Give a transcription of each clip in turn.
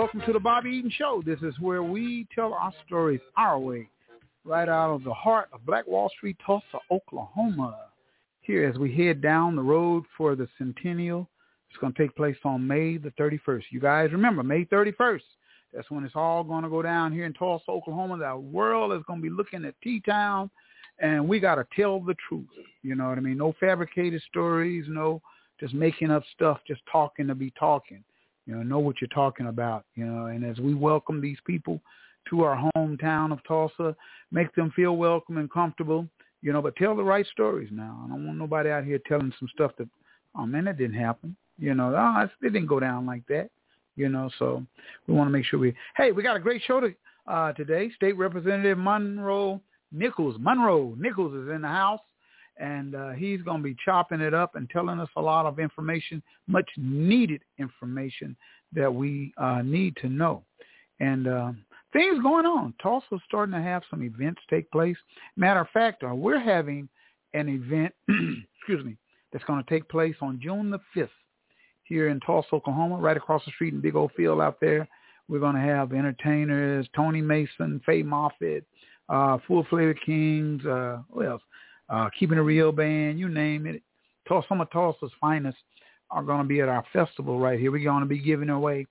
welcome to the Bobby Eaton Show. This is where we tell our stories our way, right out of the heart of Black Wall Street, Tulsa, Oklahoma. Here as we head down the road for the Centennial. It's going to take place on May the 31st. You guys remember, May 31st. That's when it's all going to go down here in Tulsa, Oklahoma. The world is going to be looking at T-Town, and we got to tell the truth. You know what I mean? No fabricated stories, no just making up stuff, just talking to be talking. You know, know what you're talking about. You know, and as we welcome these people to our hometown of Tulsa, make them feel welcome and comfortable. You know, but tell the right stories now. I don't want nobody out here telling some stuff that, oh man, that didn't happen. You know, oh, it didn't go down like that. You know, so we want to make sure we. Hey, we got a great show to, uh, today. State Representative Monroe Nichols. Monroe Nichols is in the house, and uh, he's going to be chopping it up and telling us a lot of information, much needed information that we uh, need to know. And uh, things going on. Tulsa's starting to have some events take place. Matter of fact, uh, we're having an event, excuse me, that's going to take place on June the 5th here in Tulsa, Oklahoma, right across the street in Big Old Field out there. We're going to have entertainers, Tony Mason, Faye Moffitt, uh, Full Flavor Kings, uh, what else? Uh, Keeping a Real Band, you name it. Tulsa, some of Tulsa's finest are going to be at our festival right here. We're going to be giving away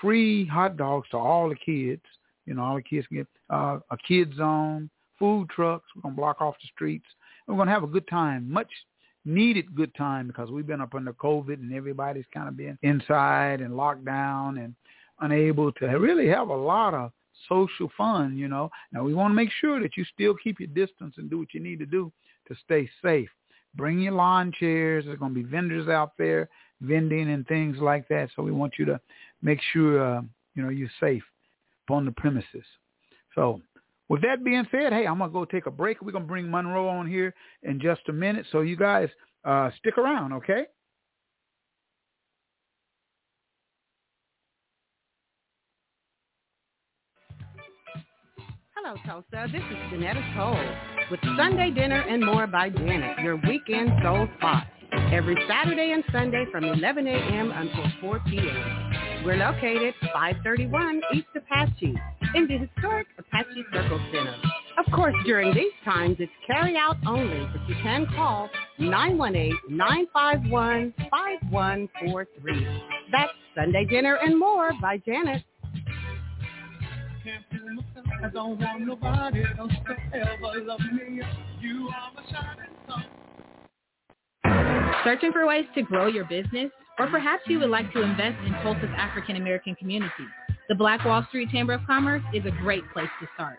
free hot dogs to all the kids. You know, all the kids can get uh, a kid zone, food trucks. We're going to block off the streets. We're going to have a good time, much needed good time because we've been up under COVID and everybody's kind of been inside and locked down and unable to really have a lot of social fun, you know. Now we want to make sure that you still keep your distance and do what you need to do to stay safe. Bring your lawn chairs. There's going to be vendors out there vending and things like that. So we want you to make sure, uh, you know, you're safe upon the premises. So with that being said, hey, I'm going to go take a break. We're going to bring Monroe on here in just a minute. So you guys uh, stick around, okay? Hello, Tulsa. This is Janetta Cole with Sunday Dinner and More by Janet, your weekend soul spot. Every Saturday and Sunday from 11 a.m. until 4 p.m. We're located 531 East Apache in the historic Apache Circle Center. Of course, during these times, it's carry out only, but you can call 918-951-5143. That's Sunday Dinner and More by Janet. I don't want nobody else to ever love me. You are my shining. Searching for ways to grow your business? Or perhaps you would like to invest in Tulsa's African American community. The Black Wall Street Chamber of Commerce is a great place to start.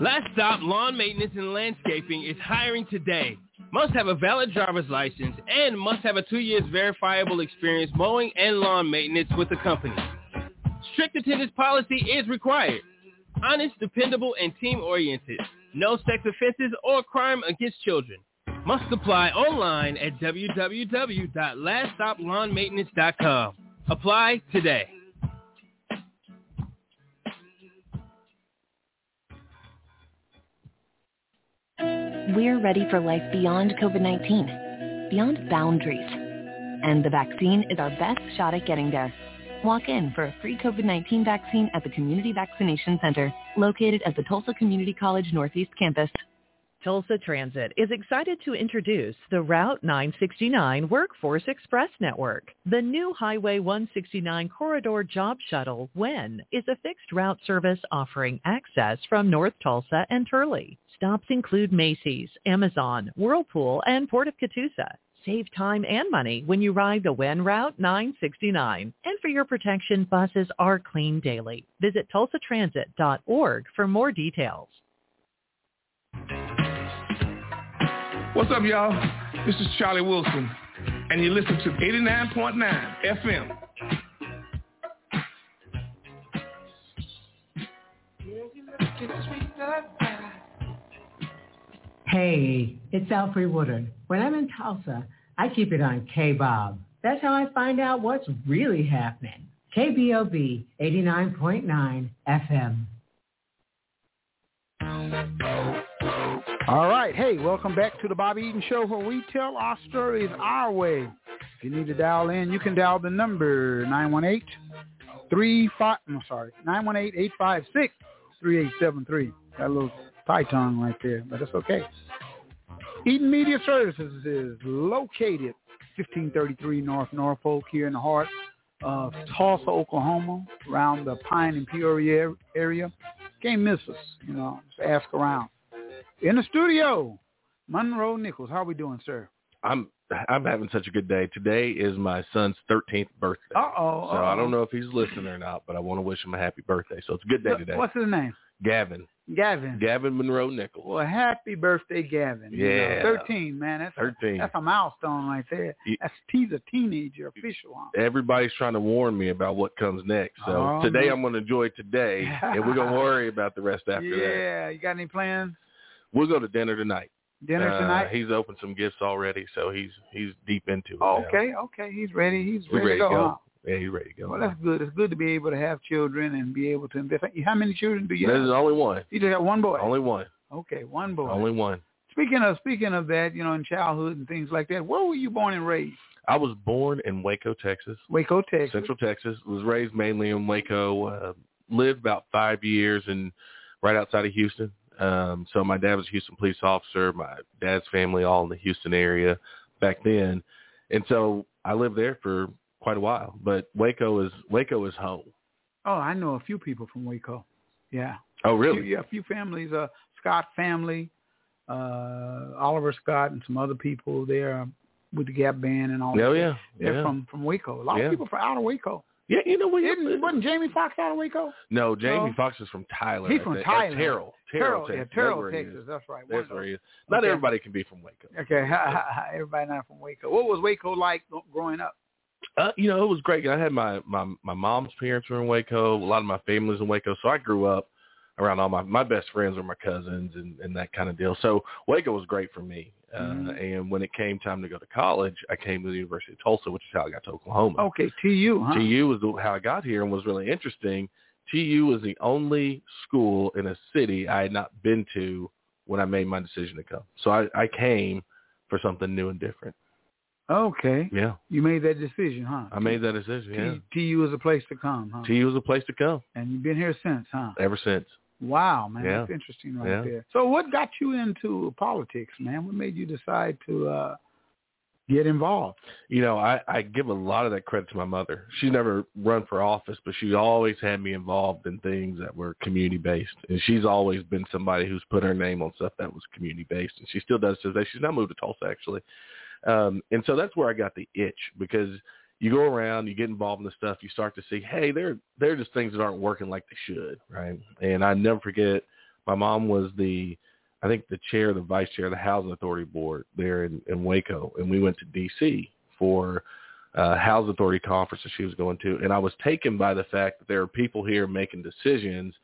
Last Stop Lawn Maintenance and Landscaping is hiring today. Must have a valid driver's license and must have a two years verifiable experience mowing and lawn maintenance with the company. Strict attendance policy is required. Honest, dependable, and team-oriented. No sex offenses or crime against children. Must apply online at www.laststoplawnmaintenance.com. Apply today. We're ready for life beyond COVID-19, beyond boundaries. And the vaccine is our best shot at getting there. Walk in for a free COVID-19 vaccine at the Community Vaccination Center, located at the Tulsa Community College Northeast Campus. Tulsa Transit is excited to introduce the Route 969 Workforce Express Network. The new Highway 169 Corridor Job Shuttle, WEN, is a fixed route service offering access from North Tulsa and Turley. Stops include Macy's, Amazon, Whirlpool, and Port of Catoosa. Save time and money when you ride the WEN Route 969. And for your protection, buses are clean daily. Visit tulsatransit.org for more details. What's up, y'all? This is Charlie Wilson, and you listen to 89.9 FM. Hey, it's Alfre Woodard. When I'm in Tulsa, I keep it on K-Bob. That's how I find out what's really happening. KBOB 89.9 FM. All right. Hey, welcome back to the Bobby Eaton Show where we tell our stories our way. If you need to dial in, you can dial the number 918 35 I'm sorry, 918-856-3873. Got a little pie tongue right there, but it's okay. Eaton Media Services is located 1533 North Norfolk here in the heart of Tulsa, Oklahoma, around the Pine and Peoria area. Can't miss us, you know, just ask around. In the studio, Monroe Nichols. How are we doing, sir? I'm I'm having such a good day. Today is my son's 13th birthday. Uh-oh. So I don't know if he's listening or not, but I want to wish him a happy birthday. So it's a good day today. What's his name? Gavin. Gavin. Gavin Monroe Nichols. Well, happy birthday, Gavin. You know, Yeah. 13, man. That's 13. A, that's a milestone right there. That's he's a teenager, official. Everybody's trying to warn me about what comes next. So Oh, today man. I'm going to enjoy today, and we're going to worry about the rest after that. yeah. You got any plans? We'll go to dinner tonight. Dinner Uh, tonight? He's opened some gifts already, so he's he's deep into it. Oh, now. okay, okay. He's ready. He's He's ready, ready to go. go. Yeah, he's ready to go. Well, that's good. It's good to be able to have children and be able to invest. How many children do you There's have? only one. You just got one boy. Only one. Okay, one boy. Only one. Speaking of speaking of that, you know, in childhood and things like that, where were you born and raised? I was born in Waco, Texas. Waco, Texas. Central Texas. Was raised mainly in Waco. Uh, lived about five years in right outside of Houston. Um, so my dad was a Houston police officer. My dad's family all in the Houston area back then, and so I lived there for quite a while. But Waco is Waco is home. Oh, I know a few people from Waco. Yeah. Oh, A really? few, yeah, a few families. Uh, Scott family, uh, Oliver Scott, and some other people there with the Gap Band and all. Oh, that. yeah, They're yeah. from from Waco. A lot Yeah. of people from out of Waco. Yeah, you know we Isn't, wasn't Jamie Foxx out of Waco? No, Jamie No. Foxx is from Tyler. He's from think. Tyler. Terrell. Terrell, yeah, Texas. Terrell, That's Texas. That's right. That's where he is. Not Okay. everybody can be from Waco. Okay, everybody not from Waco. What was Waco like growing up? Uh, you know, it was great. I had my my my mom's parents were in Waco. A lot of my family's in Waco, so I grew up around all my my best friends were my cousins and and that kind of deal. So Waco was great for me. Uh, Mhm. And when it came time to go to college, I came to the University of Tulsa, which is how I got to Oklahoma. Okay, TU, huh? TU was the, how I got here and was really interesting. TU was the only school in a city I had not been to when I made my decision to come. So I, I came for something new and different. Okay. Yeah, You made that decision, huh? I made that decision. Yeah, T- TU was a place to come, huh? TU was a place to come and you've been here since, huh? ever since. Wow, man, Yeah. that's interesting right Yeah. there. So what got you into politics, man? What made you decide to uh get involved? You know, I, I give a lot of that credit to my mother. She never run for office, but she always had me involved in things that were community based. And she's always been somebody who's put her name on stuff that was community based. And she still does to this day. She's now moved to Tulsa actually. Um, and so that's where I got the itch because you go around, you get involved in the stuff, you start to see, hey, there there are just things that aren't working like they should, right? And I never forget, my mom was the, I think the chair, the vice chair of the Housing Authority Board there in, in Waco, and we went to D.C. for uh, Housing Authority conference that she was going to, and I was taken by the fact that there are people here making decisions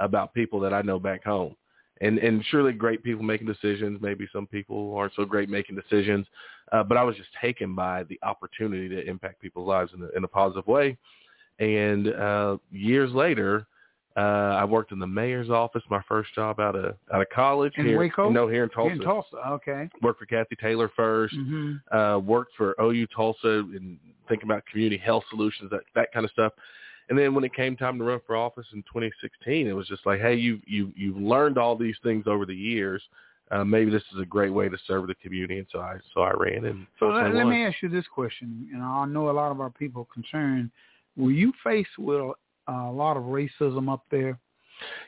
about people that I know back home and and surely great people making decisions. Maybe some people aren't so great making decisions, uh, but I was just taken by the opportunity to impact people's lives in a, in a positive way. And uh, years later, Uh, I worked in the mayor's office, my first job out of out of college In here. Waco? No, here in Tulsa. In Tulsa, okay. Worked for Kathy Taylor 1st hmm uh, worked for OU Tulsa and thinking about community health solutions, that that kind of stuff. And then when it came time to run for office in 2016, it was just like, hey, you you you've learned all these things over the years. Uh, maybe this is a great way to serve the community, and so I so I ran and So let, let me ask you this question. Know, I know a lot of our people concerned. Were you faced with a, a lot of racism up there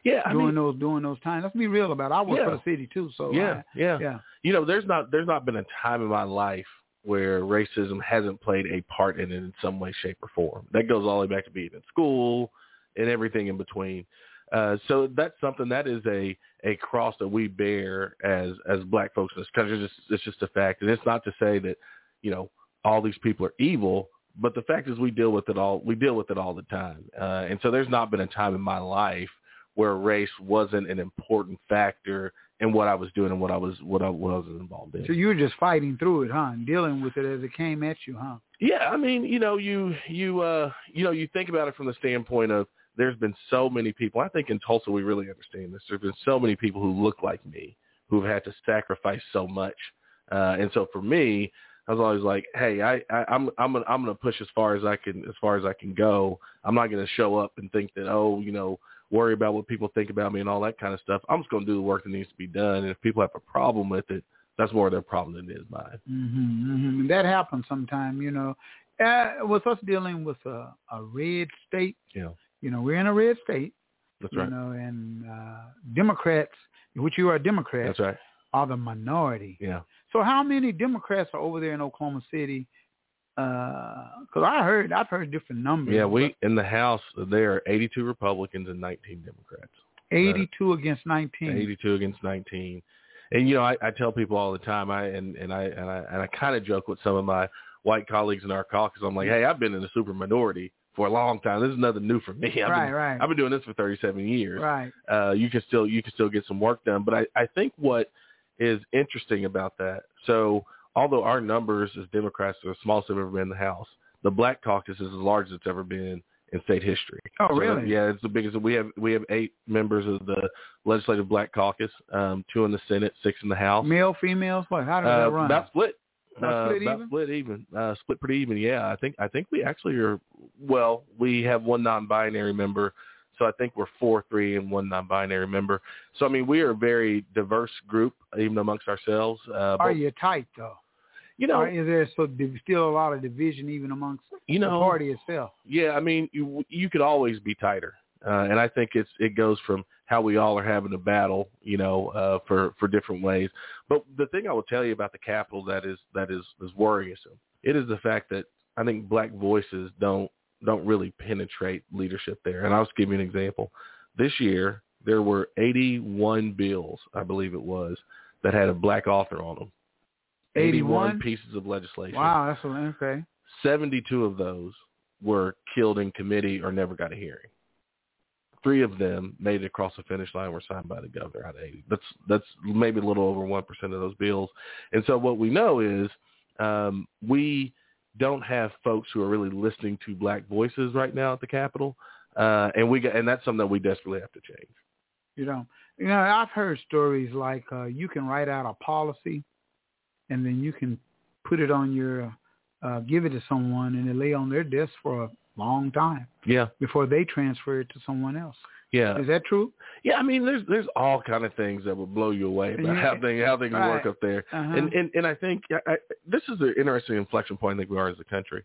Yeah, I during mean, those during those times? Let's be real about it. I work for the city too, so yeah, I- yeah, yeah. You know, there's not there's not been a time in my life where racism hasn't played a part in it in some way, shape, or form. That goes all the way back to being in school and everything in between. Uh, so that's something that is a a cross that we bear as as black folks in this country. It's just, it's just a fact, and it's not to say that you know all these people are evil, but the fact is we deal with it all. We deal with it all the time, uh, and so there's not been a time in my life where race wasn't an important factor in what I was doing and what I was what I, what I was involved in. So you were just fighting through it, huh? And dealing with it as it came at you, huh? Yeah, I mean, you know, you you uh you know, you think about it from the standpoint of there's been so many people. I think in Tulsa we really understand this. There's been so many people who look like me who've had to sacrifice so much. Uh and so for me, I was always like, "Hey, I, I I'm I'm gonna I'm gonna push as far as I can as far as I can go. I'm not gonna show up and think that oh, you know, worry about what people think about me and all that kind of stuff. I'm just gonna do the work that needs to be done. And if people have a problem with it, that's more their problem than it is mine. Mm-hmm, hmm And that happens sometimes, you know. Uh, with us dealing with a, a red state, Yeah, you know, we're in a red state, that's right. you know, and uh, Democrats, which you are Democrats, That's right. are the minority. Yeah. So how many Democrats are over there in Oklahoma City? Because I heard, I've heard different numbers. Yeah, we in the House there are 82 Republicans and 19 Democrats. but 82 against 19. 82 against 19. And you know, I, I tell people all the time, I and and I and I and I kind of joke with some of my white colleagues in our caucus. I'm like, hey, I've been in a super minority for a long time. This is nothing new for me. I've Right, been, right. I've been doing this for 37 years. Right. Uh, you can still you can still get some work done. But I I think what is interesting about that. So although our numbers as Democrats are the smallest they've ever been in the House, the Black Caucus is as large as it's ever been in state history. Oh, So, really? yeah, it's the biggest. We have we have eight members of the Legislative Black Caucus, um, two in the Senate, six in the House. Male, females, what? How does Uh, that run? about split. About Uh, split even? split even. Uh, split pretty even. Yeah, I think I think we actually are. Well, we have one non-binary member, so I think we're four three and one non-binary member. So I mean, we are a very diverse group, even amongst ourselves. Uh, Are but, you tight though? you know, Or is there so still a lot of division even amongst you know, the party itself? Yeah, I mean, you you could always be tighter, uh, and I think it's it goes from how we all are having a battle, you know, uh, for for different ways. But the thing I will tell you about the Capitol that is that is is worrisome. It is the fact that I think black voices don't don't really penetrate leadership there. And I'll just give you an example. This year there were 81 bills, I believe it was, that had a black author on them. 81? pieces of legislation. Wow, that's okay. 72 of those were killed in committee or never got a hearing. Three of them made it across the finish line were signed by the governor out of 80. That's that's maybe a little over 1% of those bills. And so what we know is um, we don't have folks who are really listening to black voices right now at the Capitol. Uh, and we got, and that's something that we desperately have to change. You know, you know, I've heard stories like uh, you can write out a policy, and then you can put it on your, uh, give it to someone, and it lay on their desk for a long time Yeah. before they transfer it to someone else. Yeah. Is that true? Yeah, I mean, there's there's all kind of things that will blow you away about Yeah. how things how things work up there, Uh-huh. and and and I think I, I, this is an interesting inflection point I think we are as a country.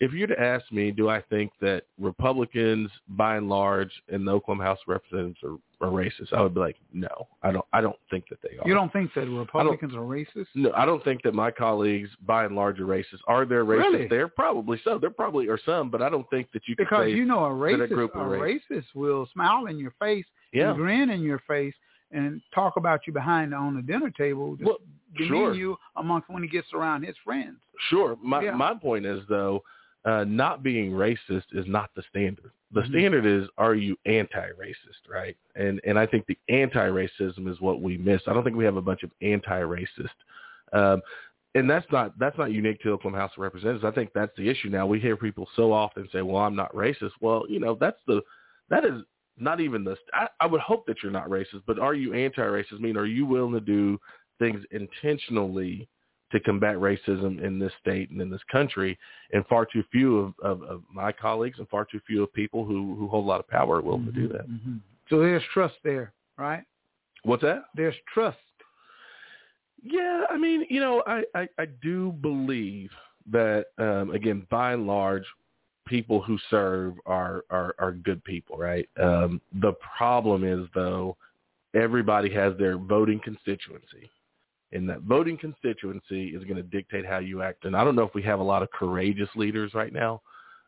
If you'd to ask me, do I think that Republicans, by and large, in the Oklahoma House of Representatives are, are racist? I would be like, no, I don't. I don't think that they are. You don't think that Republicans are racist? No, I don't think that my colleagues, by and large, are racist. Are there racists Really? there? Probably so. There probably are some, but I don't think that you can Because say you know a racist, a group a racist. racist will smile in your face, Yeah. and grin in your face, and talk about you behind on the dinner table, just Well, sure. you amongst when he gets around his friends. Sure. My Yeah. my point is though, uh, not being racist is not the standard. The Mhm. standard is are you anti-racist, right? And and I think the anti-racism is what we miss. I don't think we have a bunch of anti-racist. Um, and that's not that's not unique to Oklahoma House of Representatives. I think that's the issue now. We hear people so often say, "Well, I'm not racist." Well, you know, that's the that is not even this. I, I would hope that you're not racist, but are you anti-racist? I mean, are you willing to do things intentionally to combat racism in this state and in this country? And far too few of, of, of my colleagues and far too few of people who, who hold a lot of power are willing mm-hmm, to do that. Mm-hmm. So there's trust there, right? What's that? There's trust. Yeah, I mean, you know, I, I, I do believe that um, again, by and large, people who serve are are, are good people, right? Um, the problem is though, everybody has their voting constituency, and that voting constituency is going to dictate how you act. And I don't know if we have a lot of courageous leaders right now.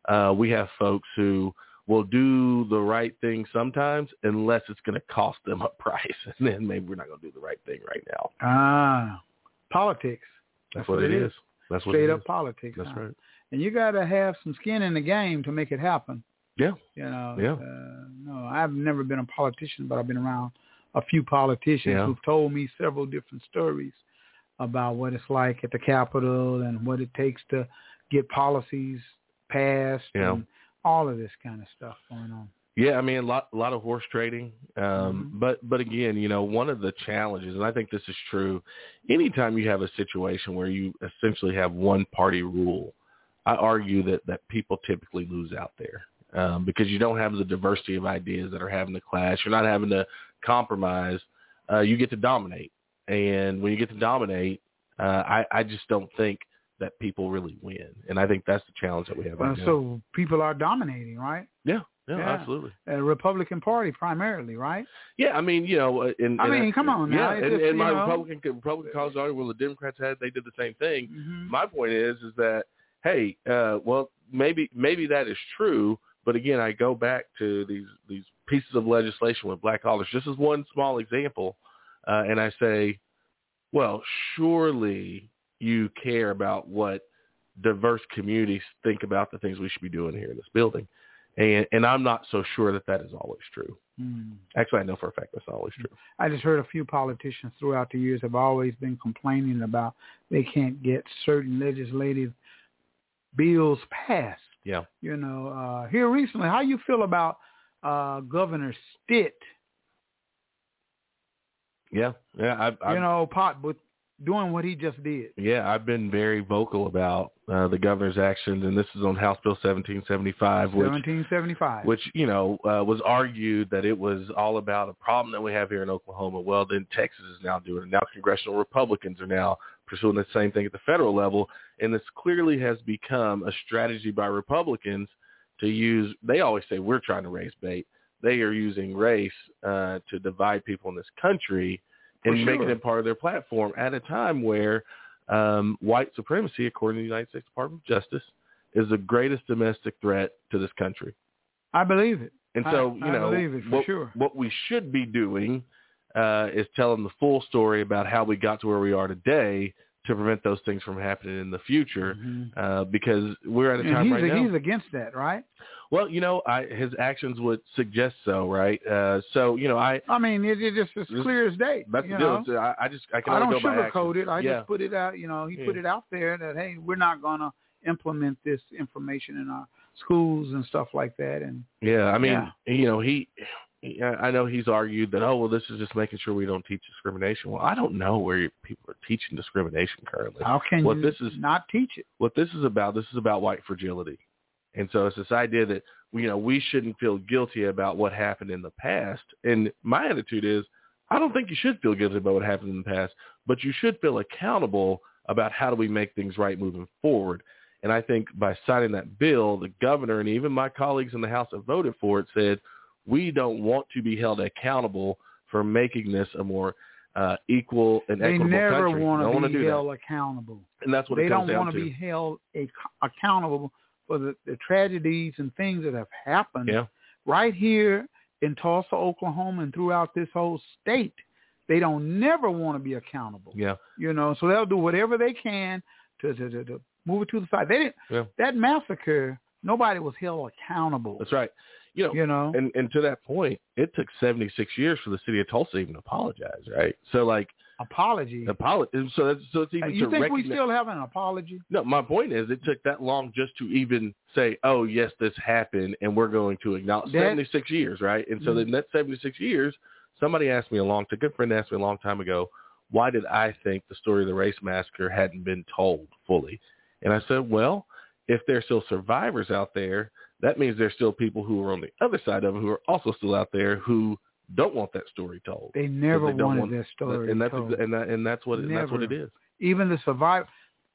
Uh, we have folks who will do the right thing sometimes unless it's going to cost them a price, and then maybe we're not going to do the right thing right now. Ah, politics. That's, That's what, it is. is. That's Straight what up politics. That's huh? right. And you got to have some skin in the game to make it happen. Yeah. You know. Yeah. Uh, no, I've never been a politician, but I've been around a few politicians yeah. who've told me several different stories about what it's like at the Capitol and what it takes to get policies passed yeah. and all of this kind of stuff going on. Yeah, I mean a lot a lot of horse trading. Um mm-hmm. but but again, you know, one of the challenges and I think this is true, anytime you have a situation where you essentially have one party rule, I argue that that people typically lose out there. Um, because you don't have the diversity of ideas that are having to clash. You're not having to compromise. Uh, you get to dominate. And when you get to dominate, uh, I, I just don't think that people really win. And I think that's the challenge that we have right uh. So people are dominating, right? Yeah. Yeah, Yeah. absolutely. Uh, Republican Party primarily, right? Yeah, I mean, you know, uh, in, I mean, come on now. Yeah, It's and, just, and my know- Republican Republican college argument, well, the Democrats had, they did the same thing. Mhm. My point is, is that hey, uh, well, maybe maybe that is true, but again, I go back to these these pieces of legislation with black collars. This is one small example, uh, and I say, well, surely you care about what diverse communities think about the things we should be doing here in this building. And and I'm not so sure that that is always true. Hmm. Actually, I know for a fact that's always true. I just heard a few politicians throughout the years have always been complaining about they can't get certain legislative bills passed. Yeah. You know, uh, here recently, how you feel about uh, Governor Stitt? Yeah, yeah. I've, I've, you know, pot with doing what he just did. Yeah, I've been very vocal about uh, the governor's actions, and this is on House Bill 1775, which, 1775. which you know uh, was argued that it was all about a problem that we have here in Oklahoma. Well, then Texas is now doing it. Now congressional Republicans are now pursuing the same thing at the federal level, and this clearly has become a strategy by Republicans to use. They always say we're trying to raise bait. They are using race uh, to divide people in this country And making it part of their platform at a time where um, white supremacy, according to the United States Department of Justice, is the greatest domestic threat to this country. I believe it. And I- so, you I know, believe it for what, sure. what we should be doing uh, is telling the full story about how we got to where we are today to prevent those things from happening in the future. Uh, because we're at a Mm-hmm. Time right now. he's against that, right? Well, you know, I, his actions would suggest so, right? Uh, so, you know, I I mean, it, it just it's This- clear as day. that's you the deal. know? I, I just I can I don't sugarcoat it. I yeah. just put it out. You know, he Yeah. put it out there that hey, we're not gonna implement this information in our schools and stuff like that. And Yeah, I mean, Yeah. you know, he, I know he's argued that, oh, well, this is just making sure we don't teach discrimination. Well, I don't know where people are teaching discrimination currently. how can what you this is not teach it? what this is about. This is about white fragility, and so it's this idea that you know we shouldn't feel guilty about what happened in the past. And my attitude is, I don't think you should feel guilty about what happened in the past, but you should feel accountable about how do we make things right moving forward. And I think by signing that bill, the governor and even my colleagues in the House that voted for it said, we don't want to be held accountable for making this a more uh, equal and They equitable never country. want Don't to wanna be do that. held accountable. And that's what they it comes don't want to. to be held ac- accountable for the, the tragedies and things that have happened Yeah. right here in Tulsa, Oklahoma, and throughout this whole state. They don't never want to be accountable. Yeah. You know, so they'll do whatever they can to to, to, to move it to the side. They didn't. Yeah. That massacre, nobody was held accountable. That's right. You know, You know, and and to that point, it took 76 years for the city of Tulsa to even apologize, right? So like apology. Apology. So that's so it's even you to think recognize. we still have an apology? No, my point is it took that long just to even say, "Oh, yes, this happened," and we're going to acknowledge That- seventy six years, right? And so Mhm. in that seventy six years, somebody asked me a long, a good friend asked me a long time ago, why did I think the story of the race massacre hadn't been told fully? And I said, well, if there's still survivors out there, that means there's still people who are on the other side of it who are also still out there who don't want that story told. They never they wanted want- their story and that's told. and that and that's what it, that's what it is. Even the survivor,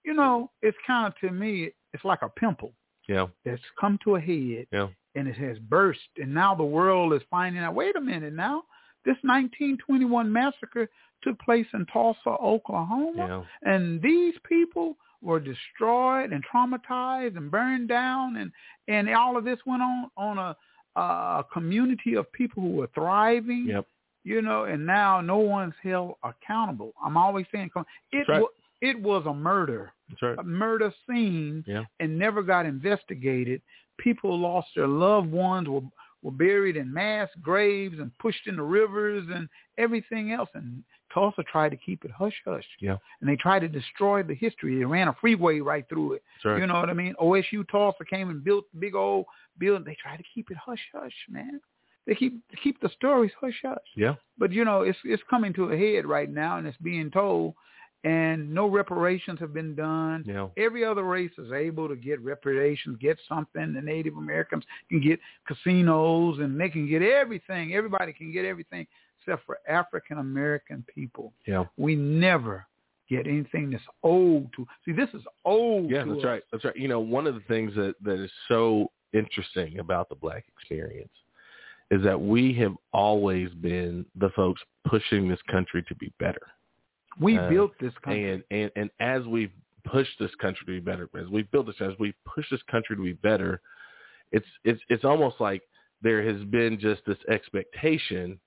you know, it's kind of to me, it's like a pimple Yeah, that's come to a head yeah, and it has burst, and now the world is finding out. Wait a minute, now this 1921 massacre took place in Tulsa, Oklahoma, yeah. and these people were destroyed and traumatized and burned down, and and all of this went on on a a community of people who were thriving. Yep. You know, and now no one's held accountable. I'm always saying, it right. wa- it was a murder, right. a murder scene, Yeah. and never got investigated. People lost their loved ones, were were buried in mass graves and pushed in the rivers and everything else. And Tulsa tried to keep it hush hush. Yeah. And they tried to destroy the history. They ran a freeway right through it. Right. You know what I mean? OSU Tulsa came and built big old building. They tried to keep it hush hush, man. They keep keep the stories hush hush. Yeah. But you know, it's it's coming to a head right now, and it's being told, and no reparations have been done. Yeah. Every other race is able to get reparations, get something. The Native Americans can get casinos, and they can get everything. Everybody can get everything except for African American people. Yeah. We never get anything that's owed to. See, this is owed. Yeah, that's us. right. That's right. You know, one of the things that that is so interesting about the black experience is that we have always been the folks pushing this country to be better. We Uh, built this country. And and and as we've pushed this country to be better, as we've built this, as we push this country to be better, it's it's it's almost like there has been just this expectation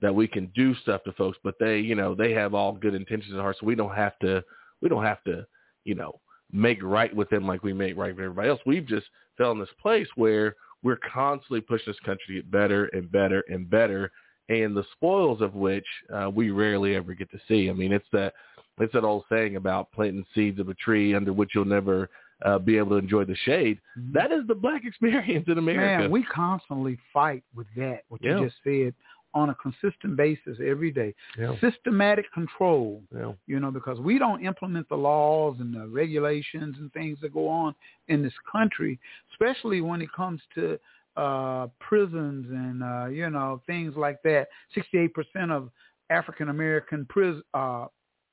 that we can do stuff to folks, but they, you know, they have all good intentions at heart, so we don't have to, we don't have to, you know, make right with them like we make right with everybody else. We've just fell in this place where we're constantly pushing this country to get better and better and better, and the spoils of which uh, we rarely ever get to see. I mean, it's that it's that old saying about planting seeds of a tree under which you'll never uh, be able to enjoy the shade. That is the black experience in America. Man, we constantly fight with that, what Yeah. you just said, on a consistent basis every day. Yeah. Systematic control, Yeah. you know, because we don't implement the laws and the regulations and things that go on in this country, especially when it comes to uh prisons and uh you know things like that 68% of african american prison uh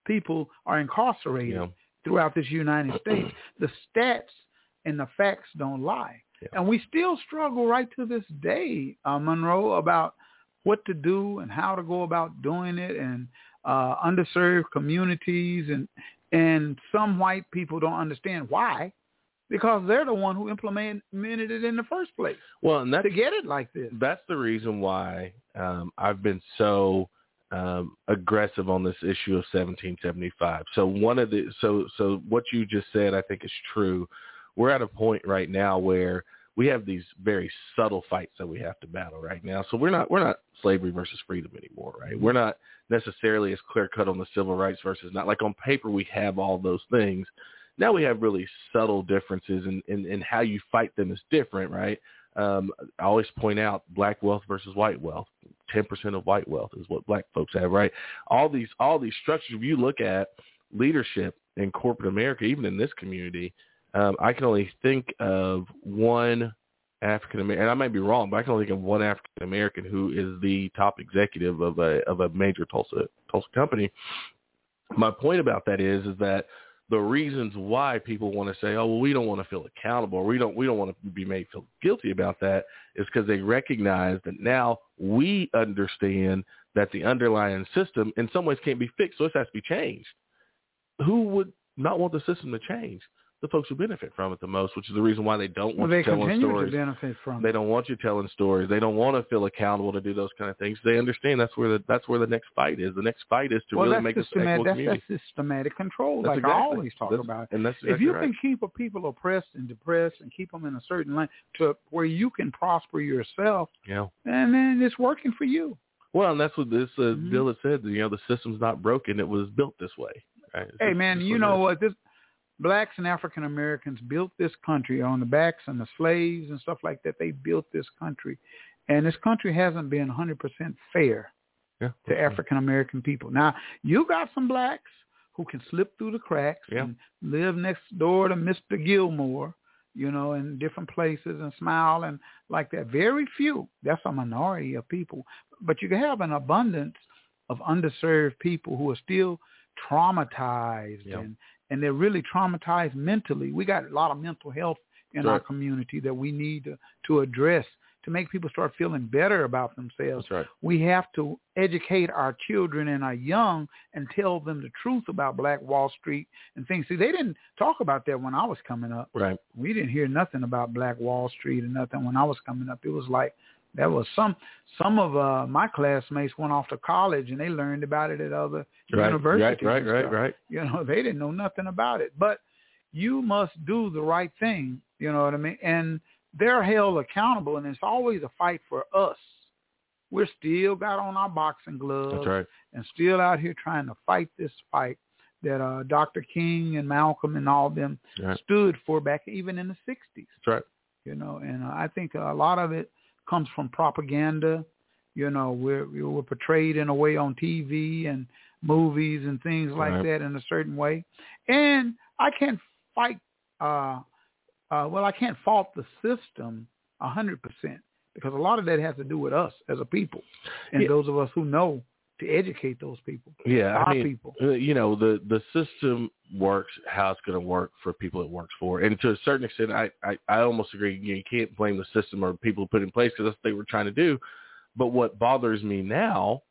people are incarcerated Yeah. throughout this united states the stats and the facts don't lie and we still struggle right to this day, uh, Monroe, about what to do and how to go about doing it, and uh, underserved communities, and and some white people don't understand why, because they're the one who implemented it in the first place Well, and that's to get it like this. that's the reason why um, I've been so um, aggressive on this issue of 1775. So one of the so so what you just said I think is true. We're at a point right now where we have these very subtle fights that we have to battle right now. So we're not we're not slavery versus freedom anymore, right? We're not necessarily as clear cut on the civil rights versus not. Like on paper we have all those things. Now we have really subtle differences in, in, in how you fight them is different, right? Um, I always point out black wealth versus white wealth. Ten percent of white wealth is what black folks have, right? All these all these structures. If you look at leadership in corporate America, even in this community, um, I can only think of one African American, and I might be wrong, but I can only think of one African American who is the top executive of a of a major Tulsa Tulsa company. My point about that is is that the reasons why people want to say, oh well, we don't want to feel accountable, or we don't we don't want to be made feel guilty about that, is because they recognize that now we understand that the underlying system in some ways can't be fixed, so it has to be changed. Who would not want the system to change? The folks who benefit from it the most, which is the reason why they don't Well, want they you telling stories. to benefit from They don't want you telling stories. They don't want to feel accountable to do those kind of things. They understand that's where the that's where the next fight is. The next fight is to well, really make this that's, community. that's systematic control, That's like exactly- I always talk about. and that's if you right. can keep a people oppressed and depressed and keep them in a certain line to where you can prosper yourself, Yeah. and then it's working for you. Well, and that's what this uh, Mhm. bill had said. You know, the system's not broken; it was built this way. Right? Hey man, you know what? This blacks and African Americans built this country on the backs and the slaves and stuff like that. They built this country, and this country hasn't been 100% fair Yeah, to African American people. Now you got some blacks who can slip through the cracks Yeah. and live next door to Mr. Gilmore, you know, in different places and smile and like that. Very few. That's a minority of people, but you can have an abundance of underserved people who are still traumatized Yeah. and and they're really traumatized mentally. We got a lot of mental health in our community that we need to, to address to make people start feeling better about themselves. Right. We have to educate our children and our young and tell them the truth about Black Wall Street and things. See, they didn't talk about that when I was coming up. Right. We didn't hear nothing about Black Wall Street and nothing when I was coming up. It was like that was some some of uh my classmates went off to college and they learned about it at other Right, universities. right, and right, right. You know, they didn't know nothing about it. But you must do the right thing, you know what I mean? And they're held accountable and it's always a fight for us. We're still got on our boxing gloves right. and still out here trying to fight this fight that uh Dr. King and Malcolm and all of them Right. stood for back even in the 60s That's right. you know and uh, i think a lot of it comes from propaganda you know we're we're portrayed in a way on tv and movies and things like Right. that in a certain way and i can't fight uh uh well i can't fault the system a hundred percent because a lot of that has to do with us as a people and Yeah. those of us who know to educate those people Yeah, our I mean, people uh, you know, the the system works how it's going to work for people it works for, and to a certain extent, I I, I almost agree. You, can't blame the system or people put in place because that's what they were trying to do. But what bothers me now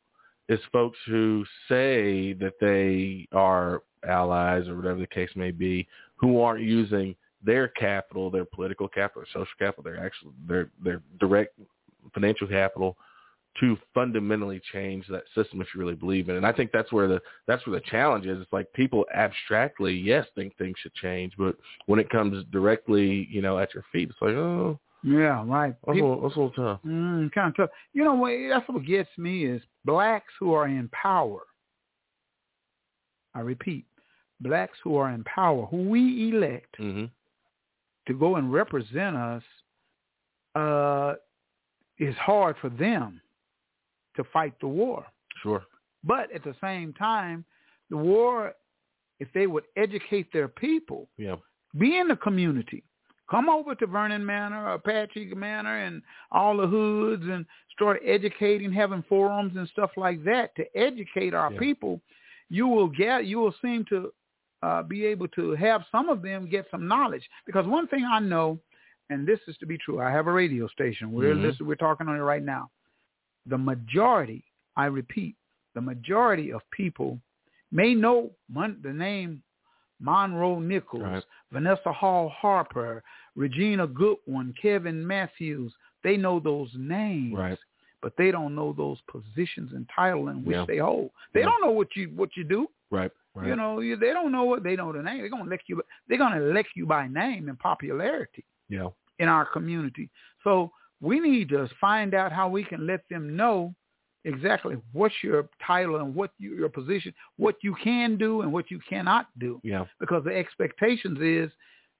is folks who say that they are allies or whatever the case may be, who aren't using their capital, their political capital, their social capital, their actual their their direct financial capital to fundamentally change that system if you really believe in it. And I think that's where the that's where the challenge is. It's like people abstractly, yes, think things should change, but when it comes directly, you know, at your feet, it's like, oh, yeah right that's, a, People- little, that's a little tough. Mm, kind of tough. You know what? That's what gets me is blacks who are in power. I repeat, blacks who are in power, who we elect hmm to go and represent us, uh, is hard for them to fight the war. Sure. But at the same time, the war, if they would educate their people, Yeah. be in the community. Come over to Vernon Manor, Apache Manor, and all the hoods, and start educating, having forums and stuff like that to educate our Yeah. people. You will get, you will seem to uh, be able to have some of them get some knowledge. Because one thing I know, and this is to be true, I have a radio station. We're Mhm. listening, we're talking on it right now. The majority, I repeat, the majority of people may know mon- the name Monroe Nichols, Right. Vanessa Hall Harper, Regina Goodwin, Kevin Matthews. They know those names, Right. but they don't know those positions and title in which Yeah. they hold. They Yeah. don't know what you what you do. Right. Right. You know, you, they don't know what they know the name. They're gonna elect you. They're gonna elect you by name and popularity Yeah. in our community. So we need to find out how we can let them know exactly what's your title and what you, your position, what you can do and what you cannot do. Yeah. Because the expectations is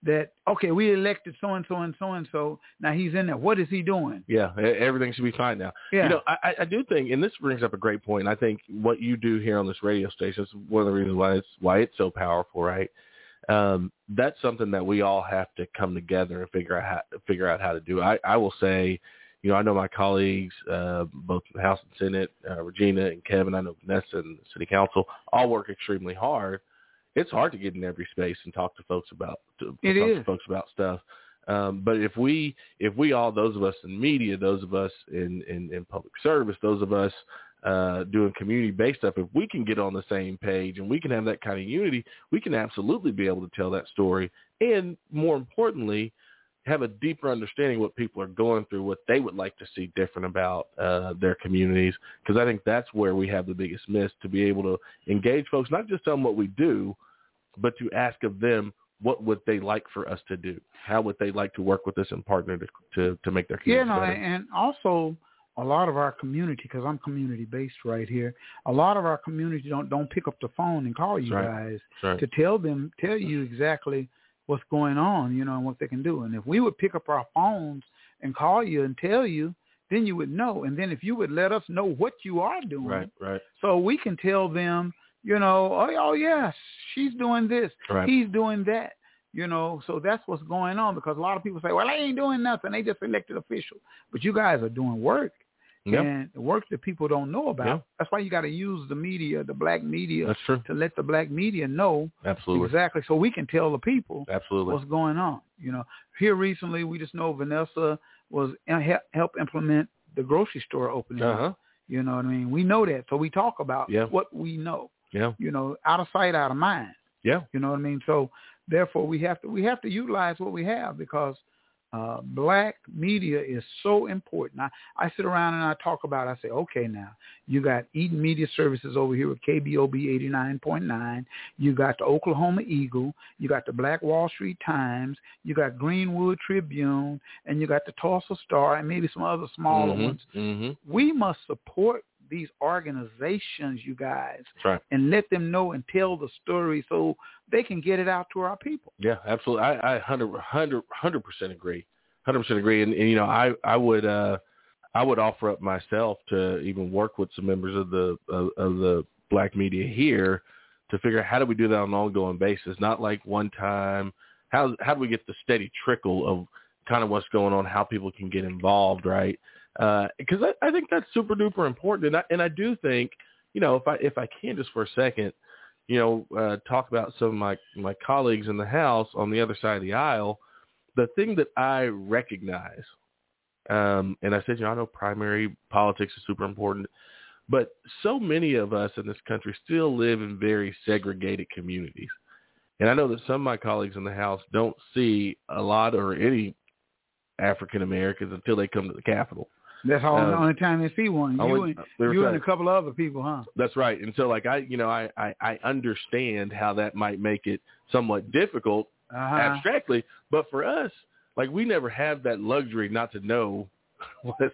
that okay, we elected so and so and so and so. Now he's in there. What is he doing? Yeah. Everything should be fine now. Yeah. You know, I, I- I do think, and this brings up a great point. I think what you do here on this radio station is one of the reasons why it's why it's so powerful, right? Um, that's something that we all have to come together and figure out how figure out how to do. I, I will say, you know, I know my colleagues, uh, both in the House and Senate, uh, Regina and Kevin. I know Vanessa and the City Council all work extremely hard. It's hard to get in every space and talk to folks about to, It talk is. to folks about stuff. Um, but if we if we all those of us in media, those of us in in, in public service, those of us uh, doing community based stuff, if we can get on the same page and we can have that kind of unity, we can absolutely be able to tell that story. And more importantly, have a deeper understanding what people are going through, what they would like to see different about uh, their communities. Because I think that's where we have the biggest miss to be able to engage folks, not just tell them what we do, but to ask of them what would they like for us to do? How would they like to work with us and partner to to, to make their Yeah, communities no, better? and also a lot of our community, because I'm community based right here, a lot of our community don't don't pick up the phone and call you That's guys right. to tell them, tell you exactly what's going on, you know, and what they can do. And if we would pick up our phones and call you and tell you, then you would know. And then if you would let us know what you are doing, Right, right. so we can tell them, you know, oh, oh yes, she's doing this, Right. he's doing that. You know, so that's what's going on because a lot of people say, well, they ain't doing nothing. They just elected officials. But you guys are doing work Yeah. and the work that people don't know about. Yeah. That's why you got to use the media, the black media, That's true. to let the black media know Absolutely. exactly so we can tell the people Absolutely. what's going on. You know, here recently we just know Vanessa was uh, help implement the grocery store opening. Uh-huh. You know what I mean? We know that, so we talk about Yeah. what we know. Yeah. You know, out of sight, out of mind. Yeah. You know what I mean? So therefore, we have to we have to utilize what we have because uh, black media is so important. I, I sit around and I talk about. it. I say, okay, now you got Eaton Media Services over here with KBOB eighty nine point nine. You got the Oklahoma Eagle. You got the Black Wall Street Times. You got Greenwood Tribune, and you got the Tulsa Star, and maybe some other smaller Mhm, ones. mhm. We must support these organizations, you guys, right. and let them know and tell the story so they can get it out to our people. Yeah, absolutely. I, I hundred, hundred, hundred percent agree. Hundred percent agree. And, and you know, I, I would, uh, I would offer up myself to even work with some members of the of, of the black media here to figure out how do we do that on an ongoing basis, not like one time. How how do we get the steady trickle of kind of what's going on, how people can get involved, right? Because I, I think that's super duper important, and I and I do think, you know, if I if I can just for a second, you know, uh, talk about some of my my colleagues in the House on the other side of the aisle. The thing that I recognize, um, and I said, you know, I know primary politics is super important, but so many of us in this country still live in very segregated communities. And I know that some of my colleagues in the House don't see a lot or any African Americans until they come to the Capitol. That's all Um, the only time they see one. You and you and a couple of other people, huh? That's right. And so like I, you know, I, I, I understand how that might make it somewhat difficult Uh-huh. abstractly, but for us, like we never have that luxury not to know what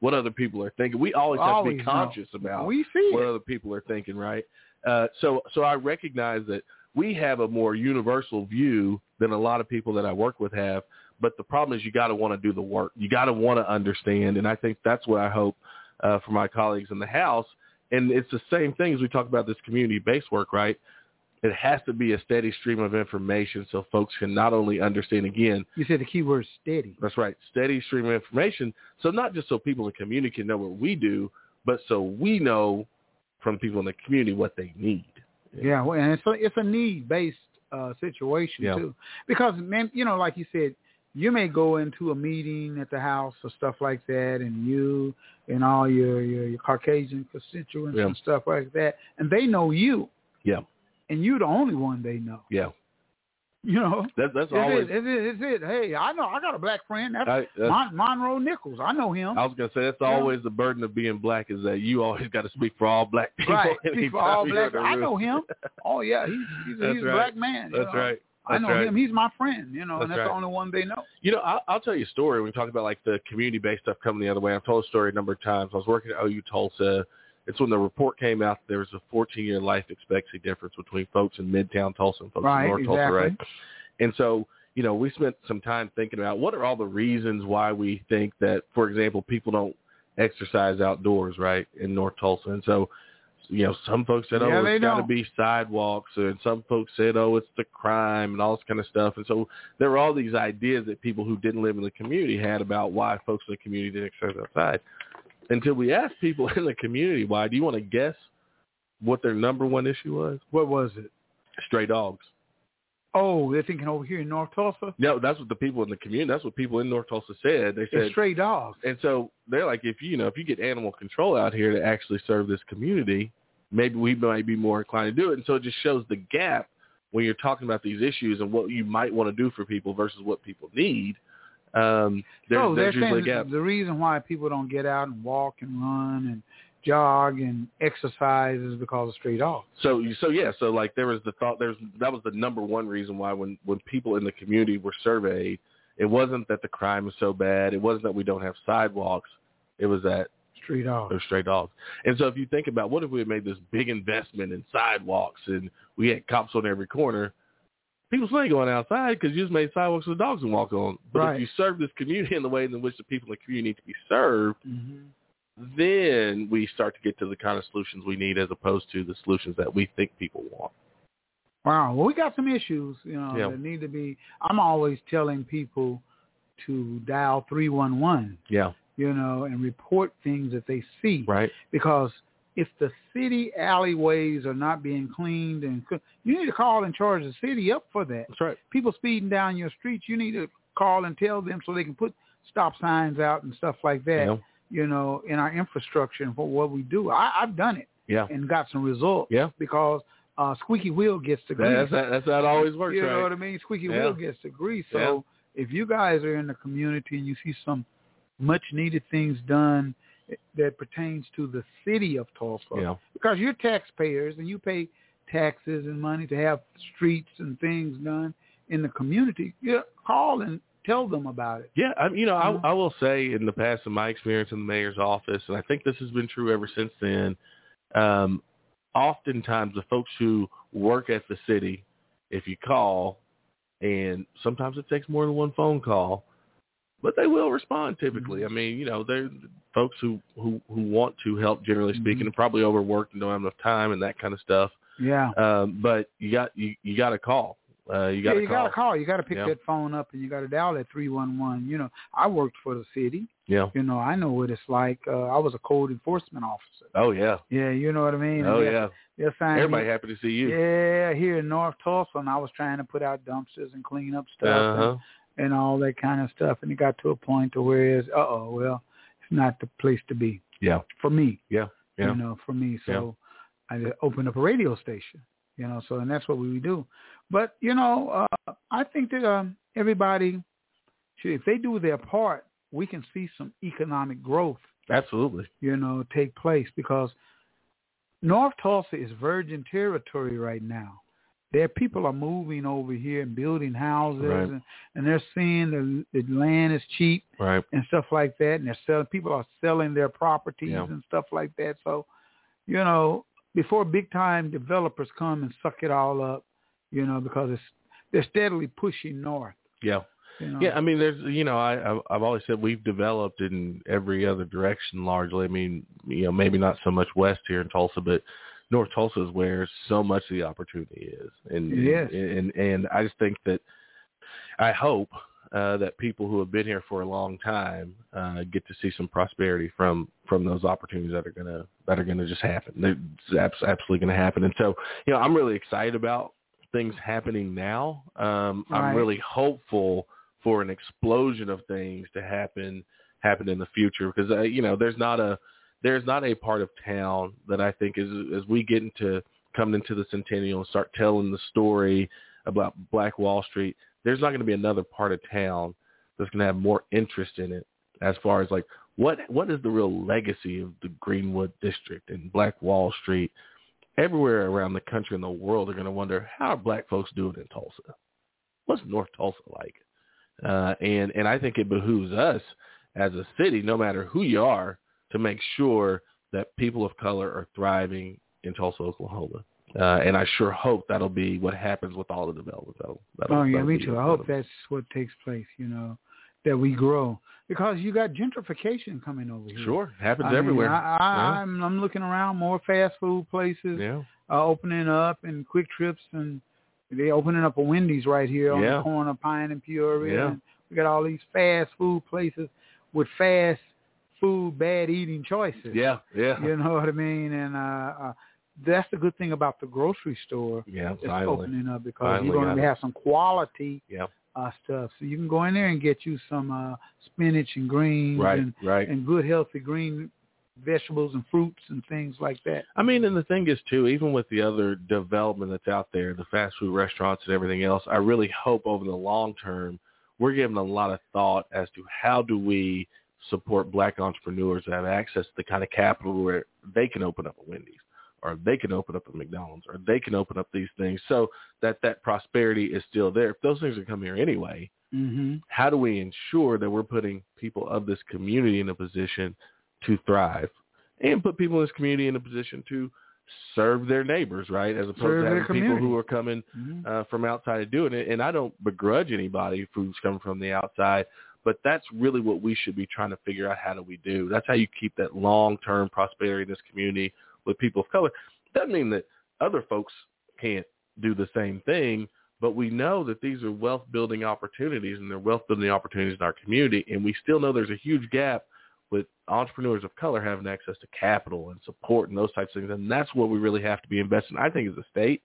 what other people are thinking. We always have to Always be know. conscious about We see what it. other people are thinking, right? Uh, so so I recognize that we have a more universal view than a lot of people that I work with have. But the problem is you got to want to do the work. You got to want to understand, and I think that's what I hope uh, for my colleagues in the House. And it's the same thing as we talk about this community-based work, right? It has to be a steady stream of information so folks can not only understand again. You said the key word steady. That's right, steady stream of information. So not just so people in the community can know what we do, but so we know from people in the community what they need. Yeah, well, and it's a, it's a need based uh, situation Yeah. too, because man, you know, like you said, you may go into a meeting at the house or stuff like that, and you and all your your, your Caucasian constituents Yeah. and stuff like that, and they know you, Yeah, and you're the only one they know. yeah. You know, That, that's It's always. it, it's it, it's it. Hey, I know I got a black friend. That's, I, that's Mon- Monroe Nichols. I know him. I was gonna say that's Yeah. always the burden of being black is that you always got to speak for all black people. Right, speak for all black. I know him. Oh yeah, he's he's, he's a right. black man. That's know. right. I know right. him. He's my friend. You know, and That's that's the only one they know. You know, I'll, I'll tell you a story. We talk about like the community-based stuff coming the other way. I've told a story a number of times. I was working at OU Tulsa. It's when the report came out. There was a 14-year life expectancy difference between folks in Midtown Tulsa and folks Right, in North Tulsa, right? And so, you know, we spent some time thinking about what are all the reasons why we think that, for example, people don't exercise outdoors, right, in North Tulsa. And so, you know, some folks said, Yeah, oh, it's got to be sidewalks, and some folks said, oh, it's the crime and all this kind of stuff. And so there were all these ideas that people who didn't live in the community had about why folks in the community didn't exercise outside. Until we asked people in the community why, do you want to guess what their number one issue was? What was it? Stray dogs. Oh, they're thinking over here in North Tulsa. No, that's what the people in the community. That's what people in North Tulsa said. They said It's stray dogs. And so they're like, if you, you know, if you get animal control out here to actually serve this community, maybe we might be more inclined to do it. And so it just shows the gap when you're talking about these issues and what you might want to do for people versus what people need. Um, there's, so there's usually a gap. the reason why people don't get out and walk and run and jog and exercise is because of stray dogs. So, so yeah, so like there was the thought, there's that was the number one reason why when when people in the community were surveyed, it wasn't that the crime is so bad, it wasn't that we don't have sidewalks, it was that Street dogs. They're stray dogs. And so if you think about what if we had made this big investment in sidewalks and we had cops on every corner, people still ain't going outside because you just made sidewalks for the dogs to walk on. But Right. if you serve this community in the way in which the people in the community need to be served, Mm-hmm. then we start to get to the kind of solutions we need as opposed to the solutions that we think people want. Wow. Well, we got some issues, you know, Yeah. that need to be. I'm always telling people to dial three one one, Yeah. You know, and report things that they see. Right. Because if the city alleyways are not being cleaned and you need to call and charge the city up for that. That's right. People speeding down your streets, you need to call and tell them so they can put stop signs out and stuff like that. Yeah. You know, in our infrastructure and for what we do. I, I've done it Yeah. and got some results. Yeah. Because uh, squeaky wheel gets the grease. That's, that's how it always works, You right? know what I mean? Squeaky Yeah. wheel gets the grease. So if you guys are in the community and you see some much needed things done that pertains to the city of Tulsa, Yeah. because you're taxpayers and you pay taxes and money to have streets and things done in the community, you call and tell them about it. Yeah, I, you know. I, I will say in the past, in my experience in the mayor's office, and I think this has been true ever since then. Um, oftentimes, the folks who work at the city, if you call, and sometimes it takes more than one phone call, but they will respond typically. I mean, you know, they're folks who who who want to help, generally speaking, and probably overworked and don't have enough time and that kind of stuff. Yeah. Um, but you got you you got to call. Uh, you got yeah, you call. gotta call. You gotta pick Yeah. that phone up and you gotta dial that three one one. You know, I worked for the city. Yeah. You know, I know what it's like. Uh, I was a code enforcement officer. Oh yeah. Yeah, you know what I mean. Oh yeah. assigned me- Everybody happy to see you. Yeah, here in North Tulsa, and I was trying to put out dumpsters and clean up stuff Uh-huh. And, all that kind of stuff. And it got to a point to where it's, uh oh, well, it's not the place to be Yeah. for me. Yeah. Yeah. You know, for me. So I just opened up a radio station. You know, so and that's what we do. But you know, uh, I think that um, everybody should, if they do their part, we can see some economic growth Absolutely. you know, take place because North Tulsa is virgin territory right now. There, people are moving over here and building houses, Right. and, and they're seeing the, the land is cheap Right. and stuff like that. And they're selling. People are selling their properties Yeah. and stuff like that. So, you know, before big time developers come and suck it all up, you know, because it's they're steadily pushing north. Yeah. You know? Yeah, I mean, there's, you know, I, I've- I've always said we've developed in every other direction largely. I mean, you know, maybe not so much west here in Tulsa, but North Tulsa is where so much of the opportunity is. And, It is. and, and I just think that I hope uh, that people who have been here for a long time uh, get to see some prosperity from from those opportunities that are gonna that are gonna just happen. It's abs- absolutely gonna happen. And so, you know, I'm really excited about things happening now. Um, I'm really hopeful for an explosion of things to happen happen in the future because uh, you know there's not a there's not a part of town that I think is as we get into coming into the centennial and start telling the story about Black Wall Street, there's not going to be another part of town that's going to have more interest in it as far as like what what is the real legacy of the Greenwood district and Black Wall Street. Everywhere around the country and the world are going to wonder how are black folks doing in Tulsa? What's North Tulsa like? Uh, and and I think it behooves us as a city, no matter who you are, to make sure that people of color are thriving in Tulsa, Oklahoma. Uh, and I sure hope that'll be what happens with all the development. That'll, that'll, Oh yeah, that'll me too. I hope that's what takes place. You know, that we grow because you got gentrification coming over here. Sure, happens I mean, everywhere. I, I, Yeah. I'm I'm looking around more fast food places Yeah. uh, opening up and quick trips and they opening up a Wendy's right here on Yeah. the corner of Pine and Peoria. Yeah. And we got all these fast food places with fast food, bad eating choices. Yeah, yeah. You know what I mean? And uh, uh that's the good thing about the grocery store Yeah, that's finally. opening up because Finally you're going to it. have some quality Yeah. uh stuff. So you can go in there and get you some uh spinach and greens Right, and right. and good healthy green vegetables and fruits and things like that. I mean, and the thing is too, even with the other development that's out there, the fast food restaurants and everything else, I really hope over the long term we're giving a lot of thought as to how do we support black entrepreneurs that have access to the kind of capital where they can open up a Wendy's or they can open up a McDonald's or they can open up these things so that that prosperity is still there. If those things are coming here anyway, Mm-hmm. how do we ensure that we're putting people of this community in a position to thrive and put people in this community in a position to serve their neighbors, right? As opposed Serve to having people who are coming Mhm. uh, from outside doing it. And I don't begrudge anybody who's coming from the outside, but that's really what we should be trying to figure out how do we do. That's how you keep that long-term prosperity in this community with people of color. Doesn't mean that other folks can't do the same thing, but we know that these are wealth-building opportunities and they're wealth-building opportunities in our community. And we still know there's a huge gap with entrepreneurs of color having access to capital and support and those types of things. And that's what we really have to be investing. I think as a state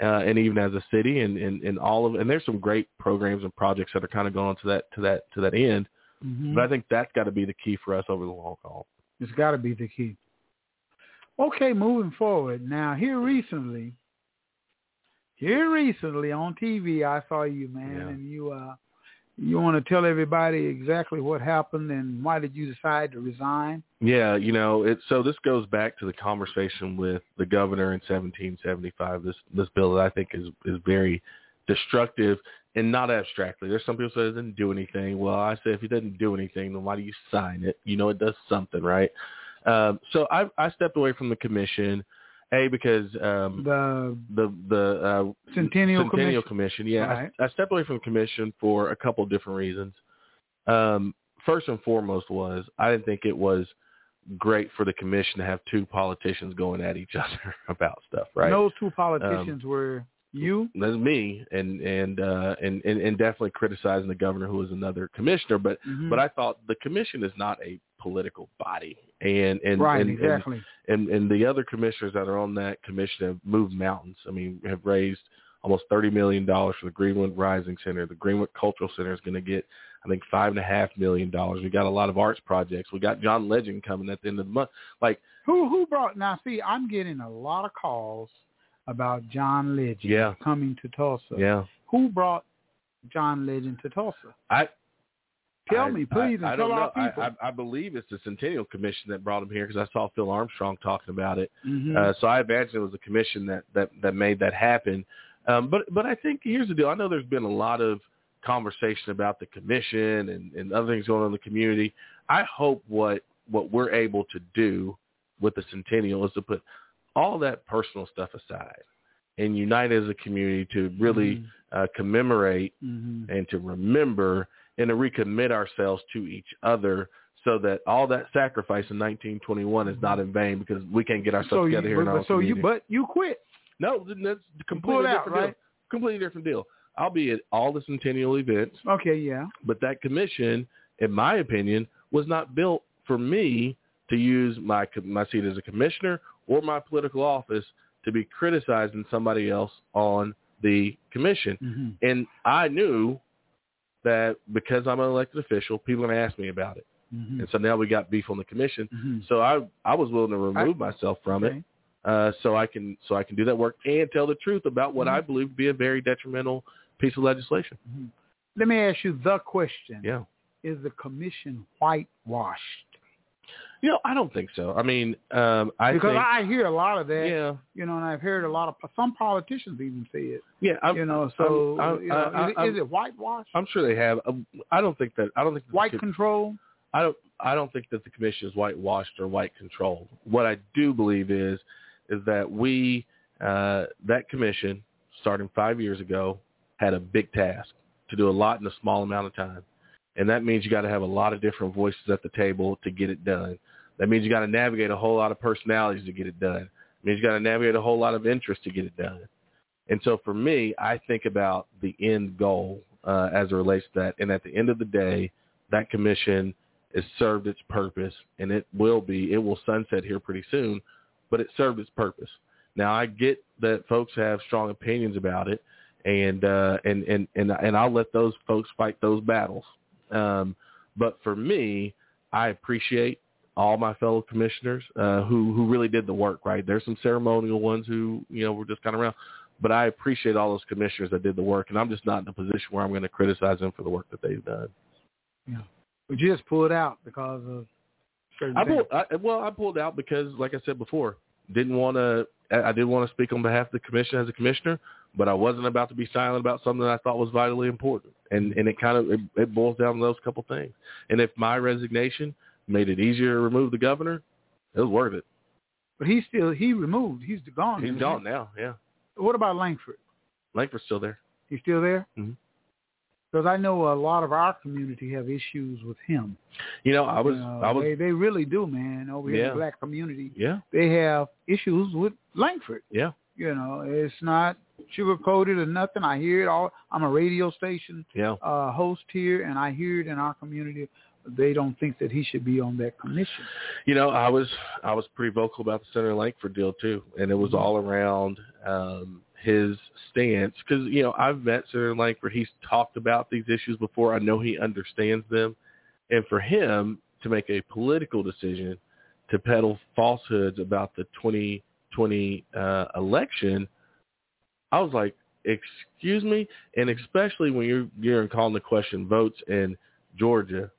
uh, and even as a city and, and, and all of and there's some great programs and projects that are kind of going to that to that to that end. Mhm. But I think that's got to be the key for us over the long haul. It's got to be the key. Okay, moving forward. Now, here recently, here recently on TV, I saw you, man, Yeah. and you uh, you want to tell everybody exactly what happened and why did you decide to resign? Yeah, you know, it so this goes back to the conversation with the governor in 1775. This this bill that I think is is very destructive and not abstractly. There's some people say it doesn't do anything. Well, I say if it doesn't do anything, then why do you sign it? You know, it does something, right? Um, so I I stepped away from the commission, a because um, The the the uh, Centennial Centennial Commission. Commission. Yeah, I- Right. I, stepped away from the commission for a couple of different reasons. Um, first and foremost was I didn't think it was great for the commission to have two politicians going at each other about stuff. Right. And those two politicians Um, were you. That's me, and and, uh, and and and definitely criticizing the governor, who was another commissioner. But Mhm. but I thought the commission is not a political body, and and right, and, and and and the other commissioners that are on that commission have moved mountains. I mean, have raised almost thirty million dollars for the Greenwood Rising Center. The Greenwood Cultural Center is going to get, I think, five and a half million dollars. We got a lot of arts projects. We got John Legend coming at the end of the month. Like, Who who brought? Now, see, I'm getting a lot of calls about John Legend Yeah. coming to Tulsa. yeah, Who brought John Legend to Tulsa? I Tell I- me, please, I, I tell don't our know. people. I, I, believe it's the Centennial Commission that brought him here because I saw Phil Armstrong talking about it. Mhm. Uh, so I imagine it was the commission that that that made that happen. Um, but but I think here's the deal. I know there's been a lot of conversation about the commission and, and other things going on in the community. I hope what what we're able to do with the Centennial is to put all that personal stuff aside and unite as a community to really uh, commemorate Mhm. and to remember and to recommit ourselves to each other so that all that sacrifice in 1921 is not in vain because we can't get ourselves so you, together here in but, our but so you, but you quit. no, that's completely out, different right? deal. Completely different deal. I'll be at all the centennial events, Okay, yeah. but that commission, in my opinion, was not built for me to use my my seat as a commissioner or my political office to be criticizing somebody else on the commission. Mhm. And I knew that because I'm an elected official, people are going to ask me about it. Mhm. And so now we got beef on the commission. Mhm. So I I was willing to remove myself from Okay. it uh, so I can so I can do that work and tell the truth about what I believe to be a very detrimental piece of legislation. Mhm. Let me ask you the question. Yeah. Is the commission whitewashed? You know, I don't think so. I mean, um, I because think, I hear a lot of that. yeah, You know, and I've heard a lot of some politicians even say it. yeah. I'm, you know, so I'm- you know, is, it, I'm- is it whitewashed? I'm sure they have. Um, I don't think that. I don't think the White co- control? I don't. I don't think that the commission is whitewashed or white controlled. What I do believe is, is that we, uh, that commission, starting five years ago, had a big task to do a lot in a small amount of time, and that means you got to have a lot of different voices at the table to get it done. That means you got to navigate a whole lot of personalities to get it done. It means you got to navigate a whole lot of interest to get it done. And so for me, I think about the end goal uh, as it relates to that. And at the end of the day, that commission has served its purpose, and it will be. It will sunset here pretty soon, but it served its purpose. Now I get that folks have strong opinions about it, and uh, and and and and I'll let those folks fight those battles. Um, but for me, I appreciate all my fellow commissioners uh, who who really did the work. Right, there's some ceremonial ones who you know were just kind of around, but I appreciate all those commissioners that did the work, and I'm just not in a position where I'm going to criticize them for the work that they've done. Yeah. But you just pulled out because of I pulled, I, well, I pulled out because, like I said before, didn't want to. I didn't want to speak on behalf of the commission as a commissioner, but I wasn't about to be silent about something that I thought was vitally important. And and it kind of it, it boils down to those couple things. And if my resignation made it easier to remove the governor, It was worth it. But he's still he removed. He's gone. He's gone he? now. Yeah, What about Langford? Langford's still there. He's still there? Mhm. Because I know a lot of our community have issues with him. You know, I was, know, I was, they, they really do, man. Over here in the black community, yeah, they have issues with Langford. yeah, You know, it's not sugar coated or nothing. I hear it all. I'm a radio station yeah. uh, host here, and I hear it in our community. They don't think that he should be on that commission. You know, I was I was pretty vocal about the Senator Langford deal too, and it was all around um, his stance because you know I've met Senator Langford. He's talked about these issues before. I know he understands them, and for him to make a political decision to peddle falsehoods about the 2020 uh, election, I was like, excuse me, and especially when you're you're calling the question votes in Georgia,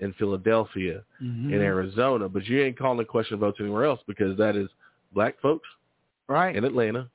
in Philadelphia, Mhm. in Arizona, but you ain't calling the question votes anywhere else because that is black folks Right. in Atlanta,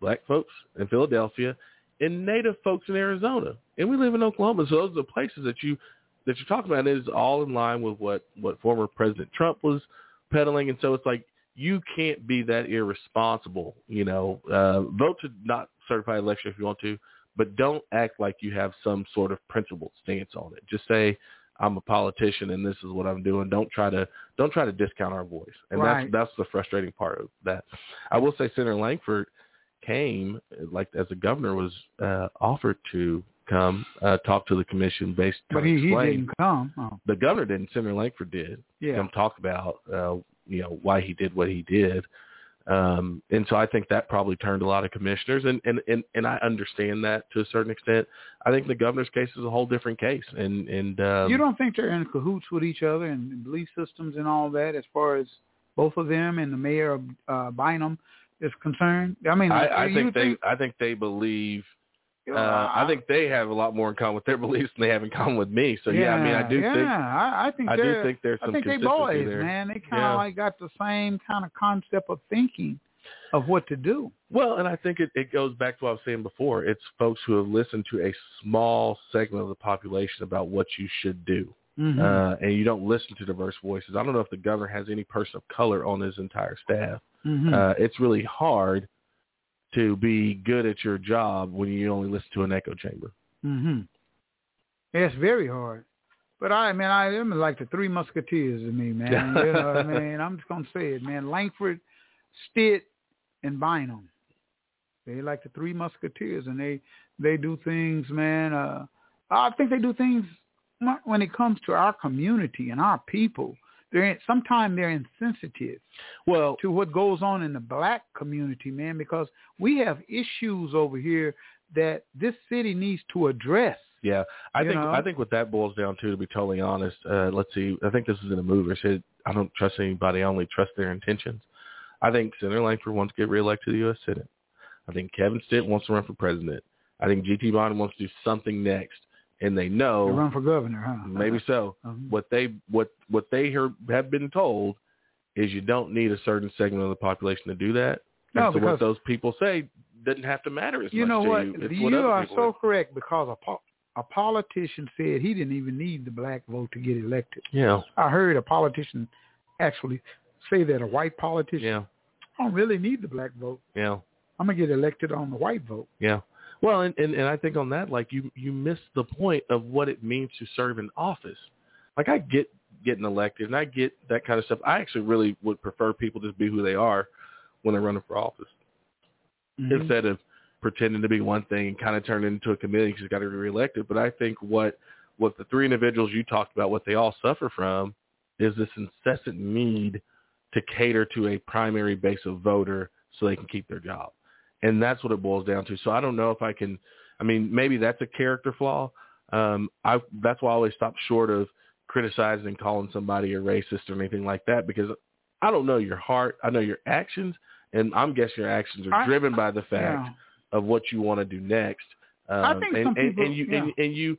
black folks in Philadelphia, and native folks in Arizona. And we live in Oklahoma, so those are the places that you that you're talking about. And it is all in line with what what former President Trump was peddling, and so it's like you can't be that irresponsible. You know, uh, vote to not certify election if you want to, but don't act like you have some sort of principled stance on it. Just say I'm a politician and this is what I'm doing. Don't try to don't try to discount our voice. And Right. that's that's the frustrating part of that. I will say Senator Langford came like as a governor was uh, offered to come uh, talk to the commission based But he, he didn't come. Oh, The governor didn't. Senator Langford did yeah. come talk about uh, you know why he did what he did. Um, and so I think that probably turned a lot of commissioners, and, and, and, and I understand that to a certain extent. I think the governor's case is a whole different case, and and um, you don't think they're in cahoots with each other and belief systems and all that as far as both of them and the mayor of uh, Bynum is concerned? I mean, I, I you think they I think they believe. You know, Uh, I think they have a lot more in common with their beliefs than they have in common with me. So yeah, I mean, I do yeah, think I, I think I do think there's I some think they boys, there. man. They kind of Yeah. like got the same kind of concept of thinking of what to do. Well, and I think it, it goes back to what I was saying before. It's folks who have listened to a small segment of the population about what you should do. Mhm. Uh, and you don't listen to diverse voices. I don't know if the governor has any person of color on his entire staff. Mhm. Uh, it's really hard to be good at your job when you only listen to an echo chamber. hmm It's very hard. But I mean, I am like the three musketeers to me, man. you know what I mean? I'm just gonna say it, man. Langford, Stitt, and Bynum. They like the three musketeers, and they they do things, man. Uh, I think they do things when it comes to our community and our people. They're sometimes they're insensitive. Well, to what goes on in the black community, man, because we have issues over here that this city needs to address. Yeah, I think know? I think what that boils down to, to be totally honest, uh, let's see. I think this is in a movie. It said, "I don't trust anybody. I only trust their intentions." I think Senator Langford wants to get reelected to the U.S. Senate. I think Kevin Stitt wants to run for president. I think G.T. Bynum wants to do something next, and they know run for governor, huh? maybe so. Mhm. What they what what they hear, have been told is you don't need a certain segment of the population to do that. No, and so because- what those people say doesn't have to matter as You much know to what? you. It's You, what are so correct because a, po- a politician said he didn't even need the black vote to get elected. Yeah. I heard a politician actually say that a white politician. Yeah. I don't really need the black vote. Yeah. I'm gonna get elected on the white vote. Yeah. Well, and, and, and I think on that, like you, you miss the point of what it means to serve in office. Like I get getting elected and I get that kind of stuff. I actually really would prefer people just be who they are when they're running for office Mhm. instead of pretending to be one thing and kind of turn into a committee because you got to be reelected. But I think what, what the three individuals you talked about, what they all suffer from is this incessant need to cater to a primary base of voter so they can keep their job. And that's what it boils down to. So I don't know if I can, I mean, maybe that's a character flaw. Um, I, that's why I always stop short of criticizing and calling somebody a racist or anything like that because I don't know your heart. I know your actions and I'm guessing your actions are I- driven by the fact Yeah. of what you want to do next. Um, I think and, some and, people- and you, yeah. and, and you,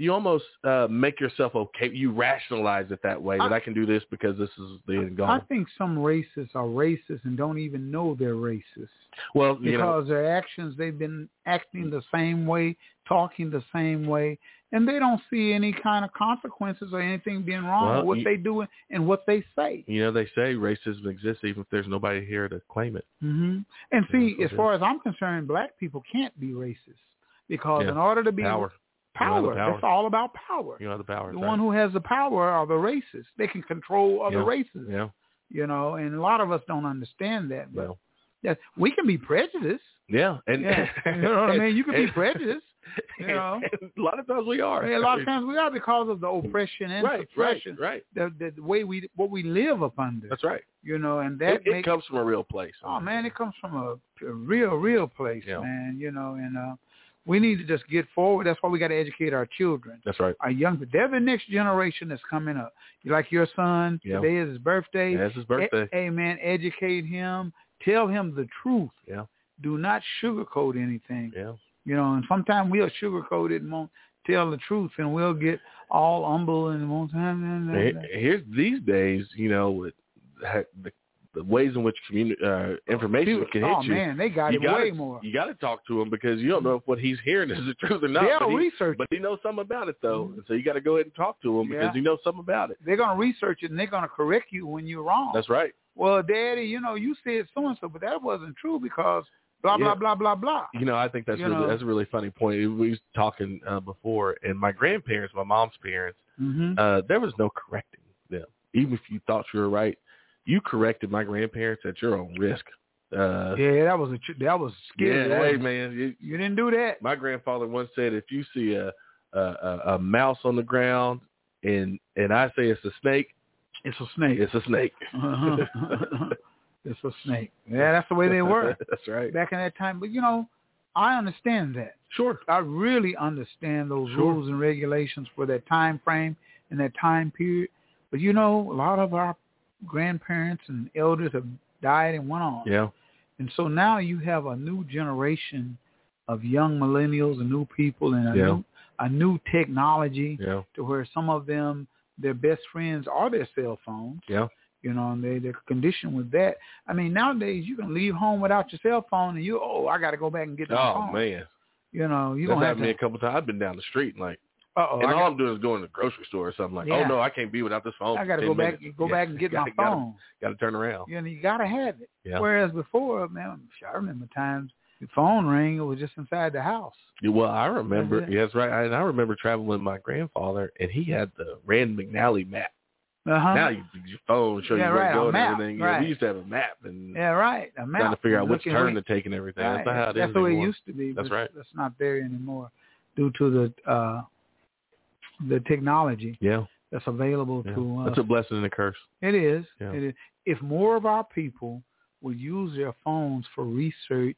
you almost uh, make yourself okay. You rationalize it that way that I- I can do this because this is the end goal. I think some racists are racist and don't even know they're racist well, you know, because their actions they've been acting the same way, talking the same way, and they don't see any kind of consequences or anything being wrong Well, with what you- they do and what they say. you know, they say racism exists even if there's nobody here to claim it. Mm-hmm. And see, as far as I'm concerned, black people can't be racist because Yeah. in order to be Power. Power, You know, the power. that's all about power. You know the power. the right? one who has the power are the racists. They can control other Yeah. races. Yeah. You know, and a lot of us don't understand that. But Well, yeah, we can be prejudiced. yeah. And Yeah. You know what I mean? You can be prejudiced. You know, a lot of times we are. a lot of times we are because of the oppression and Right, right, suppression, right. the, the the way we what we live up under. That's right. You know, and that It, it makes comes from a real place. oh man, it comes from a, a real real place, Yeah. man. You know, and uh, we need to just get forward. That's why we got to educate our children. That's right. Our young, they're the next generation that's coming up. Like your son, Yeah. today is his birthday. It's his birthday. E- hey man, educate him. Tell him the truth. Yeah. Do not sugarcoat anything. Yeah. You know, and sometimes we'll sugarcoat it and won't tell the truth, and we'll get all humble and won't. Here- Here's these days, you know, with the, the ways in which communi- uh, information can hit oh you. Oh man, they got you it gotta, way more. You got to talk to him because you don't know if what he's hearing is the truth or not. They'll but he, research but he knows something about it though, and so you got to go ahead and talk to him Yeah. because he knows something about it. They're gonna research it and they're gonna correct you when you're wrong. That's right. well, Daddy, you know, you said so and so, but that wasn't true because blah blah Yeah. blah blah blah. You know, I think that's You really, know. that's a really funny point. We was talking uh, before, and my grandparents, my mom's parents, hmm uh, there was no correcting them. Even if you thought you were right, you corrected my grandparents at your own risk. Uh, yeah, that was a that was scary. yeah, hey man, you, You didn't do that. my grandfather once said, if you see a a, a, a mouse on the ground and and I say it's a snake, It's a snake. it's a snake. Uh-huh. it's a snake. Yeah, that's the way they were That's right. back in that time. But you know, I understand that. Sure. I really understand those Sure. rules and regulations for that time frame and that time period. But you know, a lot of our grandparents and elders have died and went on. Yeah. And so now you have a new generation of young millennials and new people and a Yeah. new a new technology Yeah. to where some of them their best friends are their cell phones. Yeah. You know, and they they're conditioned with that. I mean, nowadays you can leave home without your cell phone and you oh, I gotta go back and get my Oh phone. man, You know, you don't have to me a couple times. I've been down the street like, oh, and I, all got, I'm doing is going to the grocery store or something. Like, Yeah. oh no, I can't be without this phone. I gotta 10 go back go Yeah. back and get Gotta- my phone. Gotta turn around. You know, you gotta have it. Yeah. Whereas before, man, I remember times the phone ring it was just inside the house. Well, I remember. That's. Yeah, that's right. I, and I remember traveling with my grandfather, and he had the Rand McNally map. Uh-huh. Now you your phone show Yeah, you where right, to go and map, everything. You know, we used to have a map and yeah, right. A map. trying to figure out which turn to take and everything. That's not how it is That's the way it used to be. That's right. That's not there anymore due to the uh the technology Yeah, that's available yeah. to us. that's a blessing and a curse. It is. Yeah. It is. If more of our people would use their phones for research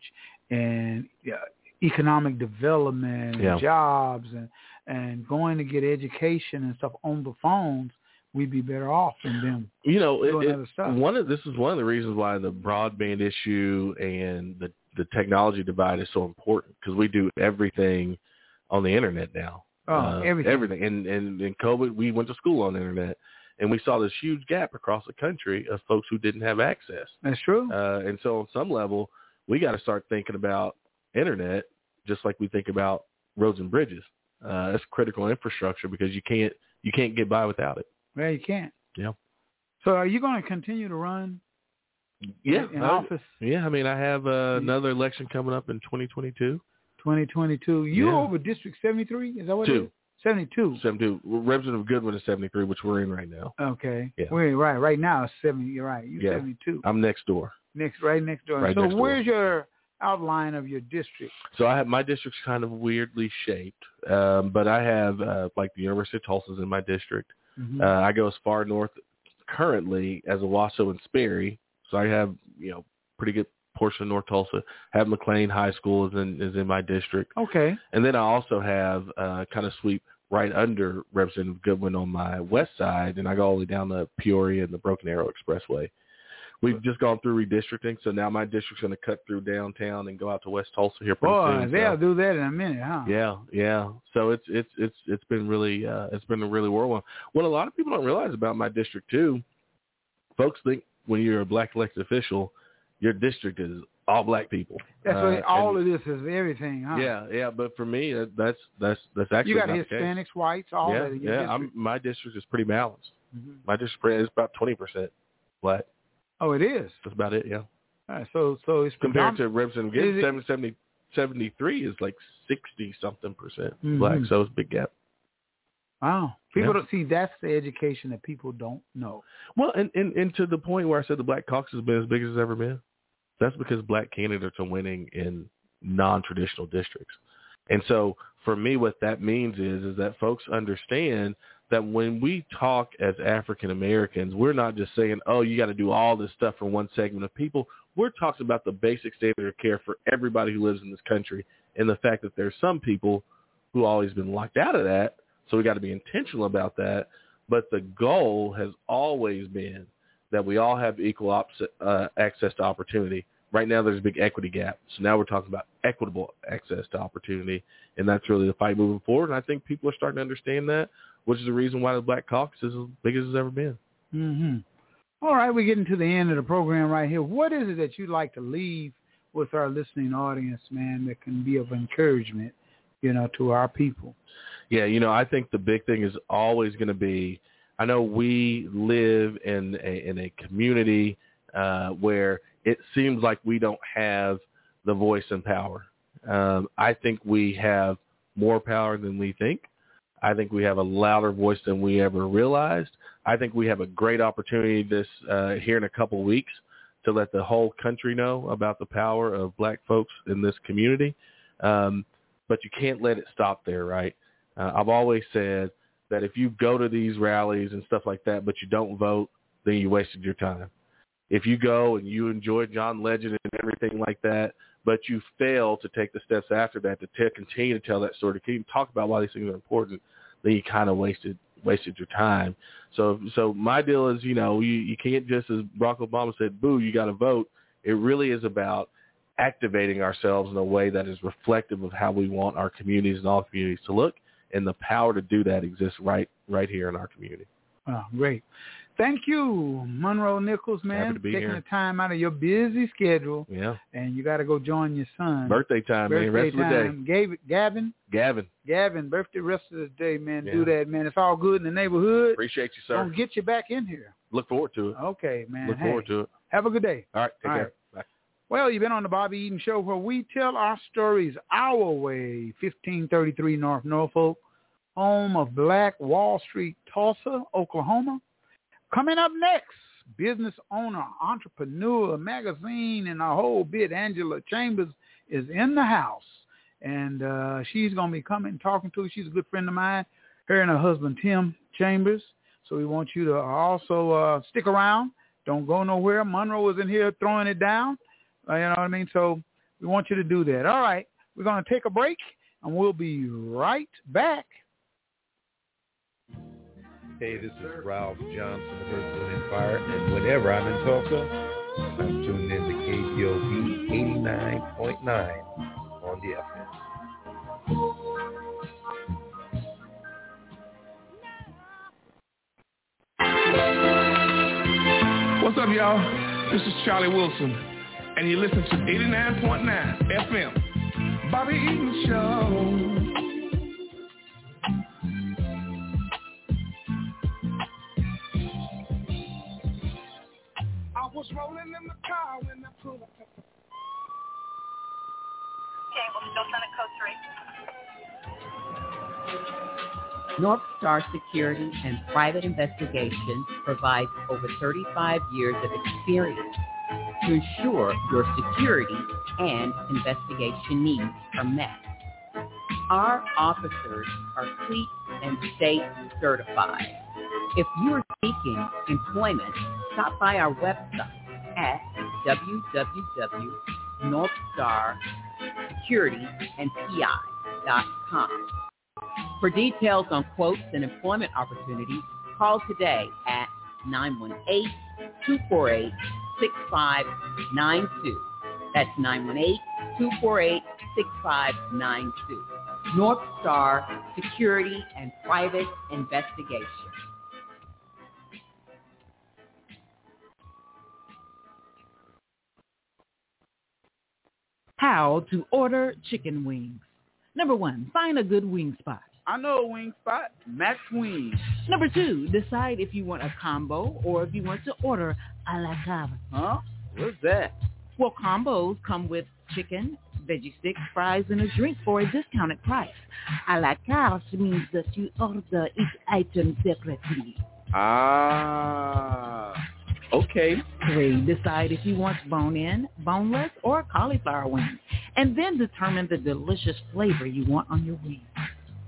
and yeah, economic development, and jobs, and and going to get education and stuff on the phones, we'd be better off than them. You know, Doing it, other it, stuff. one of this is one of the reasons why the broadband issue and the the technology divide is so important because we do everything on the internet now. Oh, Uh, everything. everything. And and in COVID, we went to school on the internet, and we saw this huge gap across the country of folks who didn't have access. That's true. Uh, and so on some level, we got to start thinking about internet just like we think about roads and bridges. Uh, that's critical infrastructure because you can't you can't get by without it. Yeah, you can't. Yeah. So, are you going to continue to run Yeah, in I- office Yeah, I mean, I have uh, another election coming up in 2022. 2022? You Yeah. over District 73? Is that what it Two. is? 72. 72. Representative Goodwin is 73, which we're in right now. Okay. Yeah. Wait, right. Right now 70. You're right. You're Yeah. 72. I'm next door. Next, right next door. Right so next door. where's your outline of your district? So I have my district's kind of weirdly shaped, um, but I have uh, like the University of Tulsa's in my district. Mhm. Uh, I go as far north currently as Owasso and Sperry, so I have you know pretty good portion of North Tulsa. Have McLain High School is in is in my district, okay. and then I also have uh, kind of sweep right under Representative Goodwin on my west side, and I go all the way down to Peoria and the Broken Arrow Expressway, we've just gone through redistricting, so now my district's going to cut through downtown and go out to West Tulsa here pretty Boy, soon. they'll so. do that in a minute, huh? Yeah, yeah. So it's it's it's it's been really uh it's been a really whirlwind. What a lot of people don't realize about my district too, folks think when you're a black elected official, your district is all black people. That's Uh, what all and- of this is everything, huh? Yeah, yeah. But for me, that- that's that's that's actually You got not the case. Hispanics, whites, all yeah, that. yeah. district. I'm, my district is pretty balanced. Mhm. My district is about twenty percent black. Oh, it is. That's about it. Yeah. All right, so so it's Compared to Representative Gibbs, it- 70, 70, 73 is like sixty something percent Mhm. black. So it's a big gap. Wow. People Yeah. don't see that's the education that people don't know. Well, and, and and to the point where I said the Black Caucus has been as big as it's ever been, that's because black candidates are winning in non-traditional districts. And so for me, what that means is is that folks understand that when we talk as African Americans, we're not just saying, oh, you got to do all this stuff for one segment of people. We're talking about the basic standard of care for everybody who lives in this country and the fact that there's some people who always been locked out of that. So we got to be intentional about that. But the goal has always been that we all have equal opposite, uh, access to opportunity. Right now, there's a big equity gap. So now we're talking about equitable access to opportunity, and that's really the fight moving forward. And I think people are starting to understand that, which is the reason why the Black Caucus is as big as it's ever been. Mm-hmm. All right, we're getting to the end of the program right here. What is it that you'd like to leave with our listening audience, man, that can be of encouragement, you know, to our people? Yeah, you know, I think the big thing is always going to be. I know we live in a in a community uh, where it seems like we don't have the voice and power. Um, I think we have more power than we think. I think we have a louder voice than we ever realized. I think we have a great opportunity this uh, here in a couple of weeks to let the whole country know about the power of black folks in this community. Um, but you can't let it stop there, right? Uh, I've always said that if you go to these rallies and stuff like that, but you don't vote, then you wasted your time. If you go and you enjoy John Legend and everything like that, but you fail to take the steps after that to t- continue to tell that story, to to talk about why these things are important, then you kind of wasted wasted your time. So so my deal is, you know, you, you can't just as Barack Obama said, boo, you got to vote. It really is about activating ourselves in a way that is reflective of how we want our communities and all communities to look, and the power to do that exists right right here in our community. Oh, great. Thank you, Monroe Nichols, man, Happy to be taking here. the time out of your busy schedule, Yeah. and you got to go join your son. Birthday time, man. Rest Birthday of the day. time. Gavin, Gavin, Gavin, birthday rest of the day, man. Yeah. Do that, man. It's all good in the neighborhood. appreciate you, sir. Gonna get you back in here. Look forward to it. Okay, man. Look Hey, forward to it. Have a good day. All right. Take All care. Bye. Well, you've been on the Bobby Eaton Show where we tell our stories our way. 1533 North Norfolk, home of Black Wall Street, Tulsa, Oklahoma. Coming up next, business owner, entrepreneur, magazine, and a whole bit. Angela Chambers is in the house, and uh, she's going to be coming and talking to us. She's a good friend of mine, her and her husband, Tim Chambers. So we want you to also uh, stick around. Don't go nowhere. Monroe is in here throwing it down. Uh, you know what I mean? So we want you to do that. All right. We're going to take a break, and we'll be right back. Hey, this is Ralph Johnson of Earth, Wind, and Fire, and whenever I'm in Tulsa, I'm tuned in to KBOB 89.9 on the FM. What's up, y'all? This is Charlie Wilson, and you listen to 89.9 FM. Bobby Eaton Show. I was rolling in the car when I pulled up. Okay, well, still send a code three. North Star Security and Private Investigations provides over 35 years of experience to ensure your security and investigation needs are met. Our officers are CLEET and state certified. If you are seeking employment, stop by our website at www.northstarsecurityandpi.com. For details on quotes and employment opportunities, call today at 918-248-6592. That's 918-248-6592. North Star Security and Private Investigation. How to order chicken wings. Number one, find a good wing spot. I know a wing spot, Max Wings. Number two, decide if you want a combo or if you want to order a la carte. Huh? What's that? Well, combos come with chicken, veggie sticks, fries, and a drink for a discounted price. A la carte means that you order each item separately. Ah. Okay. Three, decide if you want bone-in, boneless, or cauliflower wings, and then determine the delicious flavor you want on your wings.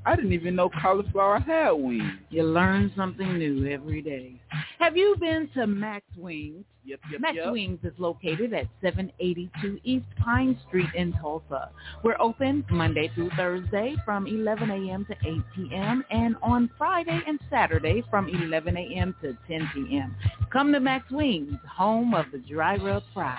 I didn't even know cauliflower had wings. You learn something new every day. Have you been to Max Wings? Yep, yep, Max yep. Wings is located at 782 East Pine Street in Tulsa. We're open Monday through Thursday from 11 a.m. to 8 p.m. and on Friday and Saturday from 11 a.m. to 10 p.m. Come to Max Wings, home of the dry rub fry.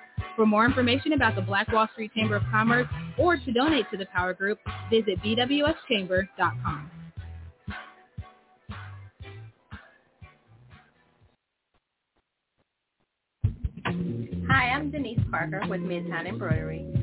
For more information about the Black Wall Street Chamber of Commerce or to donate to the Power Group, visit bwschamber.com. Hi, I'm Denise Parker with Midtown Embroidery.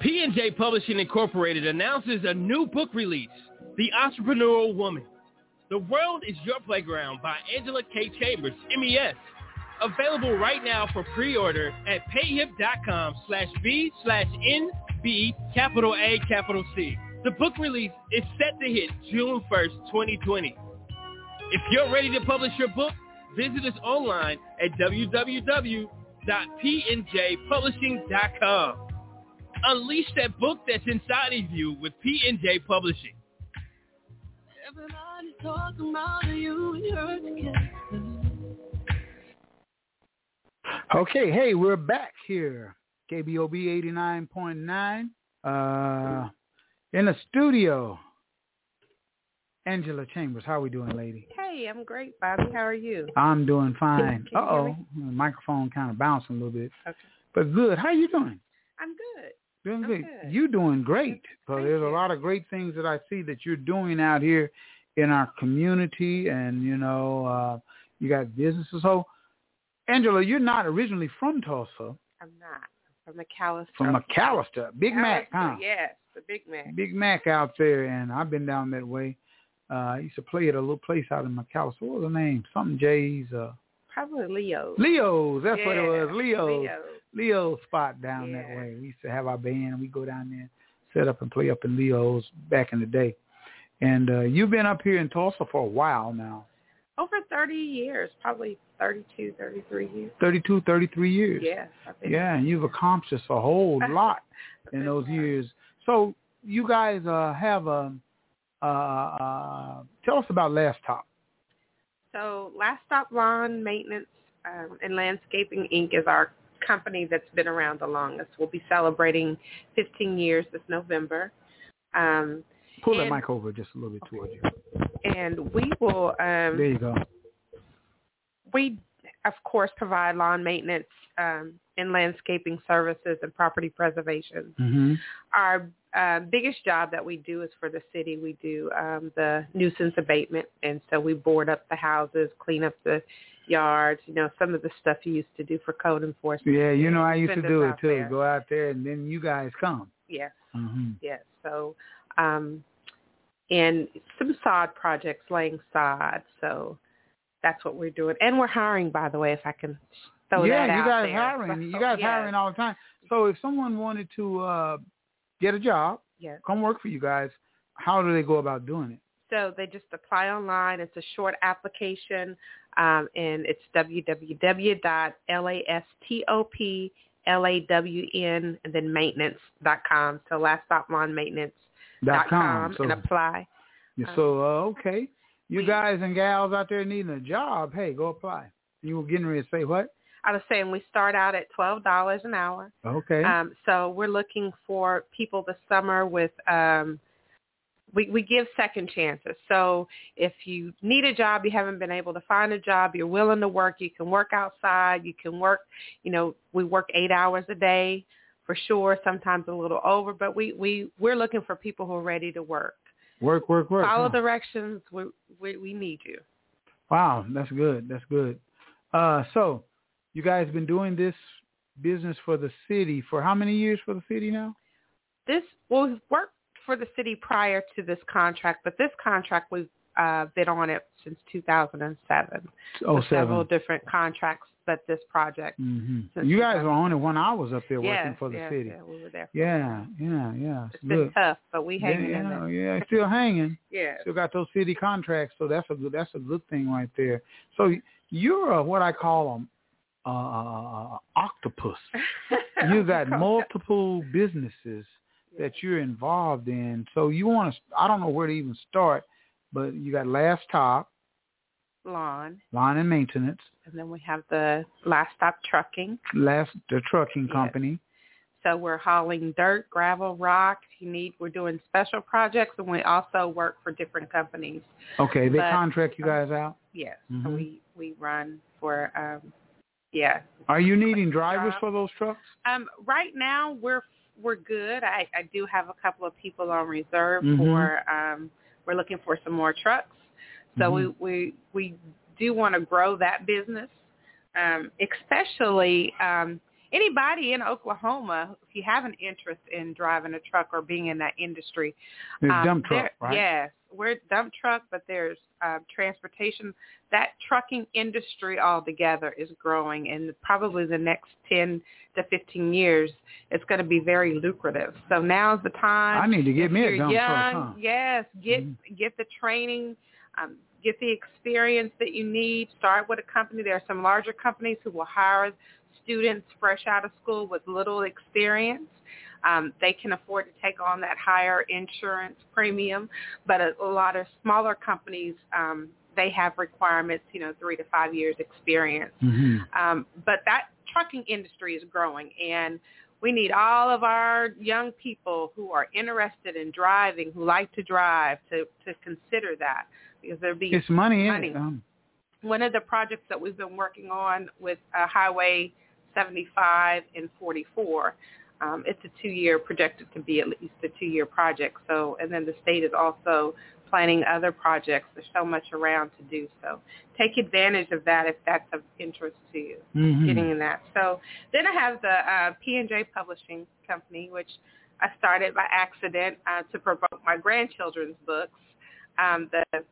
P&J Publishing Incorporated announces a new book release, The Entrepreneurial Woman. The World is Your Playground by Angela K. Chambers, MES. Available right now for pre-order at payhip.com slash B slash NB capital A capital C. The book release is set to hit June 1st, 2020. If you're ready to publish your book, visit us online at www.pnjpublishing.com. Unleash that book that's inside of you with P&J Publishing. Everybody talking about you and her together. Okay, hey, we're back here. KBOB 89.9. Uh, in the studio, Angela Chambers. How we doing, lady? Hey, I'm great, Bobby. How are you? I'm doing fine. Can you Uh-oh. me? Microphone kind of bouncing a little bit. Okay. But good. How you doing? I'm good. Doing good. good. You doing great. So there's a lot of great things that I see that you're doing out here in our community and you know, uh you got businesses. So Angela, you're not originally from Tulsa, I'm not. I'm from McAlester. from McAlester. Big Mac, huh? Yes, the Big Mac. Big Mac out there and I've been down that way. Uh I used to play at a little place out in McAlester. What was the name? Something Jay's uh Probably Leo. Leo's, that's what it was. Leo's. Leo's. Leo's spot down that way. We used to have our band and we go down there, set up and play up in Leo's back in the day. And uh you've been up here in Tulsa for a while now. Over 30 years, probably 32, 33 years. Thirty-two, thirty-three years. Yes. Yeah, and you've accomplished a whole lot in those years. So you guys uh have a uh uh tell us about Last Stop. So Last Stop Lawn Maintenance um, and Landscaping Inc. is our company that's been around the longest. We'll be celebrating 15 years this November. Um, Pull that and, mic over just a little bit towards you. And we will, um, There you go. we of course, provide lawn maintenance um, and landscaping services and property preservation. Mm-hmm. Our uh, biggest job that we do is for the city. We do um, the nuisance abatement, and so we board up the houses, clean up the yards. You know, some of the stuff you used to do for code enforcement. Yeah, you know I used to do it too. there. Go out there and then you guys come. Yes, Mm-hmm. yes. So, um, and some sod projects, laying sod. So that's what we're doing, and we're hiring, by the way, if I can throw yeah, that you guys there. hiring. You guys yes. hiring all the time. So if someone wanted to uh get a job, Yes. come work for you guys, how do they go about doing it? So they just apply online. It's a short application, um, and it's www.lastoplawn and then maintenance.com. So last stop lawn maintenance Dot com. and apply. Yeah, so uh, okay, you guys and gals out there needing a job, hey, go apply. You were getting ready to say what? I was saying we start out at twelve dollars an hour. Okay. Um, so we're looking for people this summer with um, we, we give second chances. So if you need a job, you haven't been able to find a job, you're willing to work, you can work outside, you can work, you know, we work eight hours a day for sure, sometimes a little over, but we, we, we're looking for people who are ready to work. Work, work, work. Follow huh? directions. We, we, we need you. Wow, that's good. That's good. Uh, so you guys been doing this business for the city for how many years for the city now? This, well, we've worked for the city prior to this contract, but this contract we've uh, been on it since 2007. Oh, So several different contracts, but this project. hmm You guys were only one I was up there working for the yes, city. Yeah, we were there. Yeah, yeah, yeah. It's been tough, but we hanging yeah, in yeah, there. yeah, still hanging. Yeah. Still got those city contracts, so that's a good that's a good thing right there. So you're a, what I call a uh, octopus. You got multiple businesses that you're involved in. So you want to I don't know where to even start, but you got Last Stop, Lawn, Line and Maintenance, and then we have the last stop trucking. Last the trucking Yes. company. So we're hauling dirt, gravel, rock. If you need, we're doing special projects, and we also work for different companies. Okay, they But- contract you guys out. Yes, so Mhm. we we run for um, yeah. Are you needing drivers for those trucks? Um, right now we're we're good. I, I do have a couple of people on reserve Mhm. for um, we're looking for some more trucks. So Mhm. we we we do want to grow that business, um, especially um, anybody in Oklahoma. If you have an interest in driving a truck or being in that industry, It's um, dump truck, right? Yes, we're dump truck, but there's uh, transportation. That trucking industry altogether is growing, and probably the next 10 to 15 years, it's going to be very lucrative. So now's the time. I need to get If me a dump young, truck, huh? Mm-hmm. Yes, get get the training. Um, get the experience that you need. Start with a company. There are some larger companies who will hire students fresh out of school with little experience. Um, they can afford to take on that higher insurance premium, but a, a lot of smaller companies, um, they have requirements, you know, three to five years experience. Mm-hmm. Um, but that trucking industry is growing, and we need all of our young people who are interested in driving, who like to drive, to to consider that because there'll be It's money it. Um, one of the projects that we've been working on with uh, Highway 75 and 44. Um, it's a two-year projected to be at least a two-year project. So, and then the state is also planning other projects. There's so much around to do. So, take advantage of that if that's of interest to you. Mhm. Getting in that. So, then I have the uh, P&J Publishing Company, which I started by accident uh, to promote my grandchildren's books. Um, the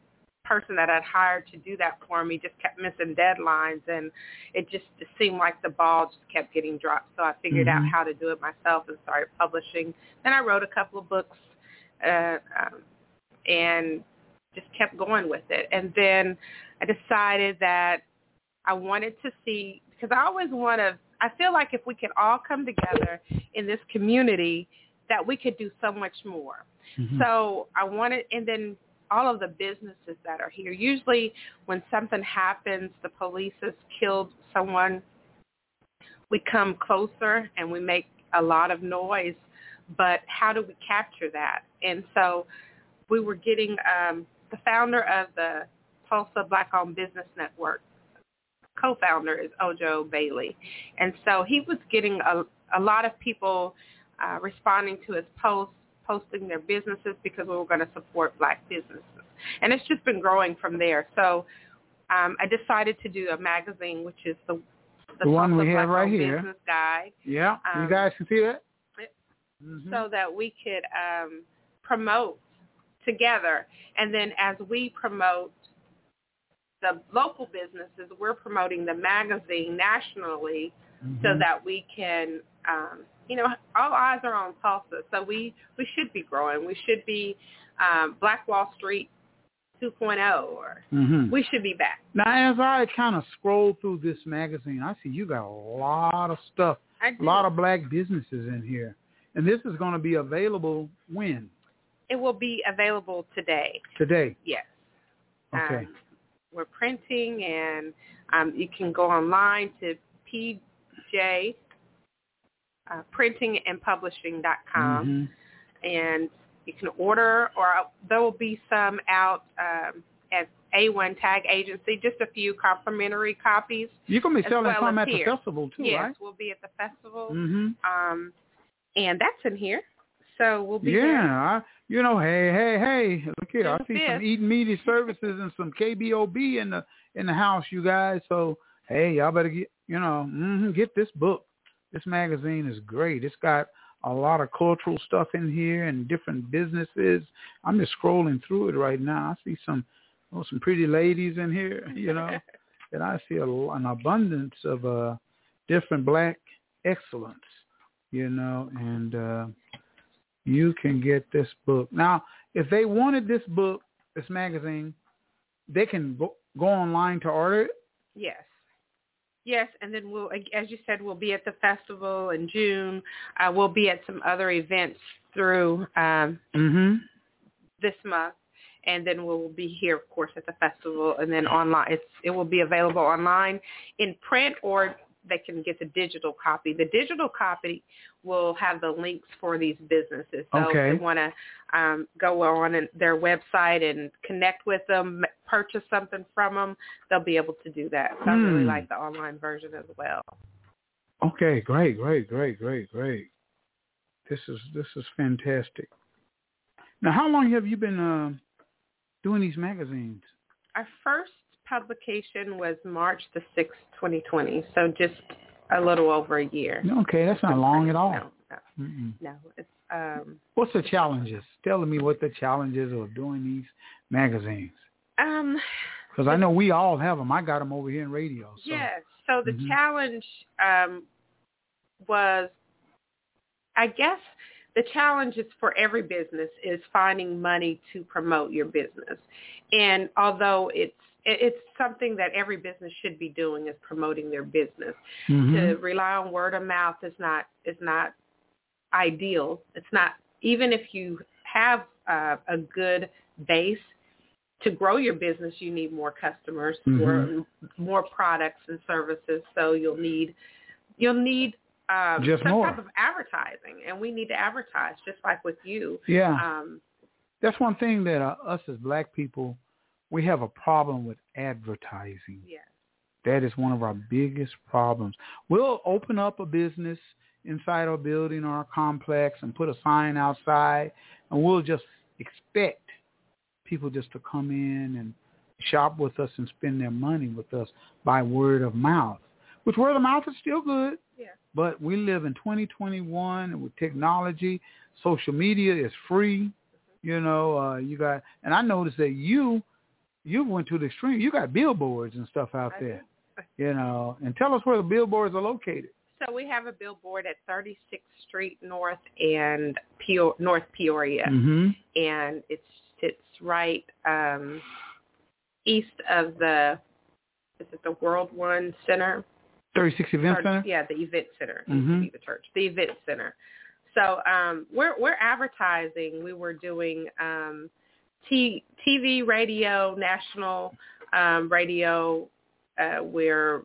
person that I'd hired to do that for me just kept missing deadlines and it just, just seemed like the ball just kept getting dropped. So I figured out Mhm. how to do it myself and started publishing. Then I wrote a couple of books uh, um, and just kept going with it. And then I decided that I wanted to see because I always want to I feel like if we could all come together in this community that we could do so much more. Mm-hmm. So I wanted, and then all of the businesses that are here. Usually when something happens, the police has killed someone, we come closer and we make a lot of noise, but how do we capture that? And so we were getting um, the founder of the Tulsa Black Owned Business Network co-founder is Ojo Bailey, and so he was getting a a lot of people uh, responding to his posts, posting their businesses because we were going to support black businesses, and it's just been growing from there. So um, I decided to do a magazine, which is the the, The one we have right here. Business Guide, Yeah, you Um, guys can see that. Mm-hmm. so that we could um, promote together. And then as we promote the local businesses, we're promoting the magazine nationally so Mhm. that we can, um, you know, all eyes are on Tulsa. So we, we should be growing. We should be um, Black Wall Street 2.0 or Mhm. we should be back. Now, as I kind of scroll through this magazine, I see you got a lot of stuff, I a lot of black businesses in here, and this is going to be available when It will be available today. today. Yes. Okay. Um, we're printing, and um, you can go online to PJ uh, printing and publishing.com, Mhm. and you can order, or there will be some out um, at A1 Tag Agency, just a few complimentary copies. You're going to be selling well some at the festival too, yes, right? we'll be at the festival, Mhm. um, and that's in here. So we'll be Yeah, there. I, you know, hey, hey, hey, look here. I see some 5th. Eaton Media Services and some KBOB in the in the house, you guys. So hey, y'all better get, you know, hmm get this book. This magazine is great. It's got a lot of cultural stuff in here and different businesses. I'm just scrolling through it right now. I see some oh, some pretty ladies in here, you know, and I see a, an abundance of uh different black excellence, you know, and uh you can get this book. Now, if they wanted this book, this magazine, they can go, go online to order it. Yes. Yes, and then we'll, as you said, we'll be at the festival in June. Uh, we'll be at some other events through um, Mm-hmm. this month, and then we'll be here, of course, at the festival, and then online. It's it will be available online in print, or they can get the digital copy. The digital copy will have the links for these businesses. So Okay. if they want to um, go on and their website and connect with them, purchase something from them, they'll be able to do that. So I really Hmm. like the online version as well. Okay, great, great, great, great, great. This is this is fantastic. Now, how long have you been uh, doing these magazines? Our first publication was March the 6th, 2020, so just a little over a year. Okay, that's not long at all. No, no, no. It's um What's the challenges? Tell me what the challenges of doing these magazines. Um Because I know we all have them. I got them over here in radio. So. yes. So the Mhm. challenge um was I guess the challenge is for every business is finding money to promote your business. And although it's it's something that every business should be doing is promoting their business. Mhm. to rely on word of mouth is not is not ideal. It's not even if you have uh, a good base to grow your business, you need more customers, more Mhm. more products and services. So you'll need you'll need um, Just some more. type of advertising, and we need to advertise just like with you. Yeah. Um, That's one thing that uh, us as black people, we have a problem with advertising. yeah. That is one of our biggest problems. We'll open up a business inside our building or our complex and put a sign outside, and we'll just expect people just to come in and shop with us and spend their money with us by word of mouth, which word of mouth is still good. Yeah. But we live in 2021 and with technology, social media is free. You know, uh, you got, and I noticed that you, you went to the extreme. You got billboards and stuff out I there. You know, and tell us where the billboards are located. So we have a billboard at 36th Street North and Peor- North Peoria. Mm-hmm. and it sits right um, east of the is it the World One Center? 36 Event Or- Center. Yeah, the event center. Mhm. be the church. The event center. So um, we're we're advertising. We were doing um, T- TV, radio, national um, radio. Uh, we're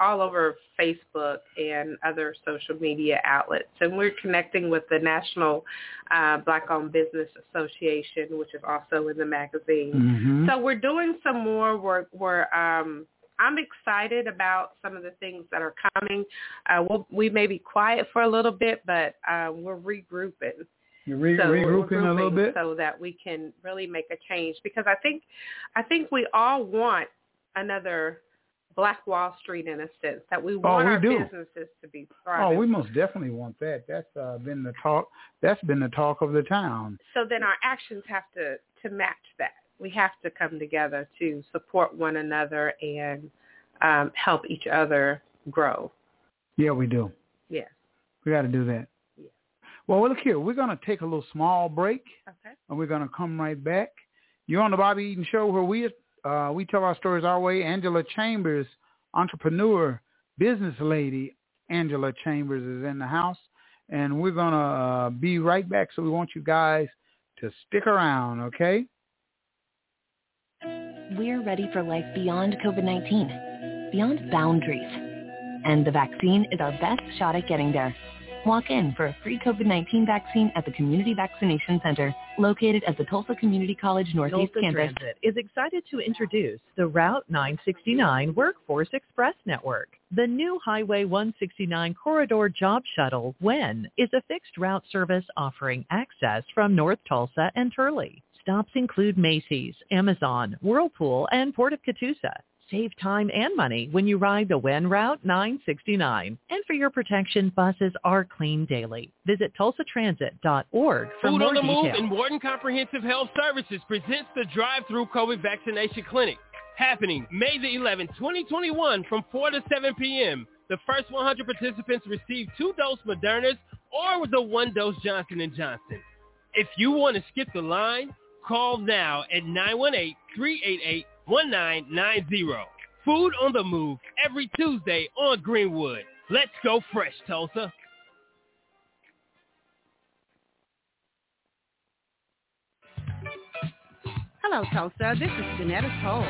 all over Facebook and other social media outlets, and we're connecting with the National uh, Black-Owned Business Association, which is also in the magazine. Mhm. So we're doing some more work. We're um, I'm excited about some of the things that are coming. Uh, we'll, we may be quiet for a little bit, but uh, we're regrouping. You're re- so we're regrouping a little bit. so that we can really make a change because I think I think we all want another Black Wall Street in a sense that we want we our do. businesses to be Oh, thriving. we most definitely want that. That's uh, been the talk. That's been the talk of the town. so then our actions have to to match that. We have to come together to support one another and um, help each other grow. Yeah, we do. Yes. We got to do that. Well, look here. We're going to take a little small break, Okay. and we're going to come right back. You're on the Bobby Eaton Show, where we uh, we tell our stories our way. Angela Chambers, entrepreneur, business lady, Angela Chambers is in the house, and we're going to uh, be right back. So we want you guys to stick around, okay? We're ready for life beyond COVID-19, beyond boundaries. And the vaccine is our best shot at getting there. Walk in for a free COVID-19 vaccine at the Community Vaccination Center, located at the Tulsa Community College Northeast Tulsa Campus. Transit is excited to introduce the Route 969 Workforce Express Network. The new Highway 169 Corridor Job Shuttle, WEN, is a fixed route service offering access from North Tulsa and Turley. Stops include Macy's, Amazon, Whirlpool, and Port of Catoosa. Save time and money when you ride the WEN Route 969. And for your protection, buses are cleaned daily. Visit tulsatransit.org for Food more on the Move and Morton Comprehensive Health Services presents the Drive-Through COVID Vaccination Clinic happening May the 11th, 2021 from 4 to 7 p.m. The first 100 participants receive two-dose Modernas or the one-dose Johnson & Johnson. If you want to skip the line, call now at 918-388-1990. Food on the Move every Tuesday on Greenwood. Let's go fresh, Tulsa. Hello, Tulsa. This is Janetta Toll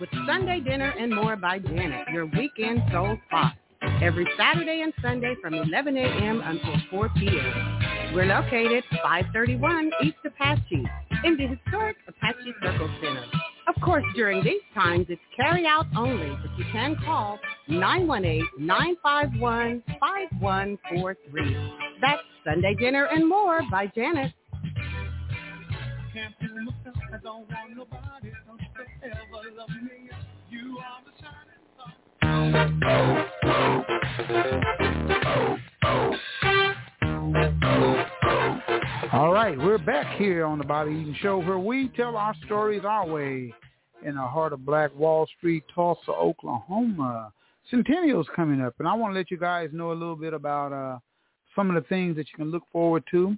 with Sunday Dinner and More by Janet, your weekend soul spot. Every Saturday and Sunday from 11 a.m. until 4 p.m. We're located 531 East Apache in the historic Apache Circle Center. Of course, during these times, it's carry out only, but you can call 918-951-5143. That's Sunday Dinner and More by Janet. Can't fool myself. All right, we're back here on the Bobby Eaton Show where we tell our stories our way in the heart of Black Wall Street, Tulsa, Oklahoma. Centennial's coming up, and I want to let you guys know a little bit about uh, some of the things that you can look forward to.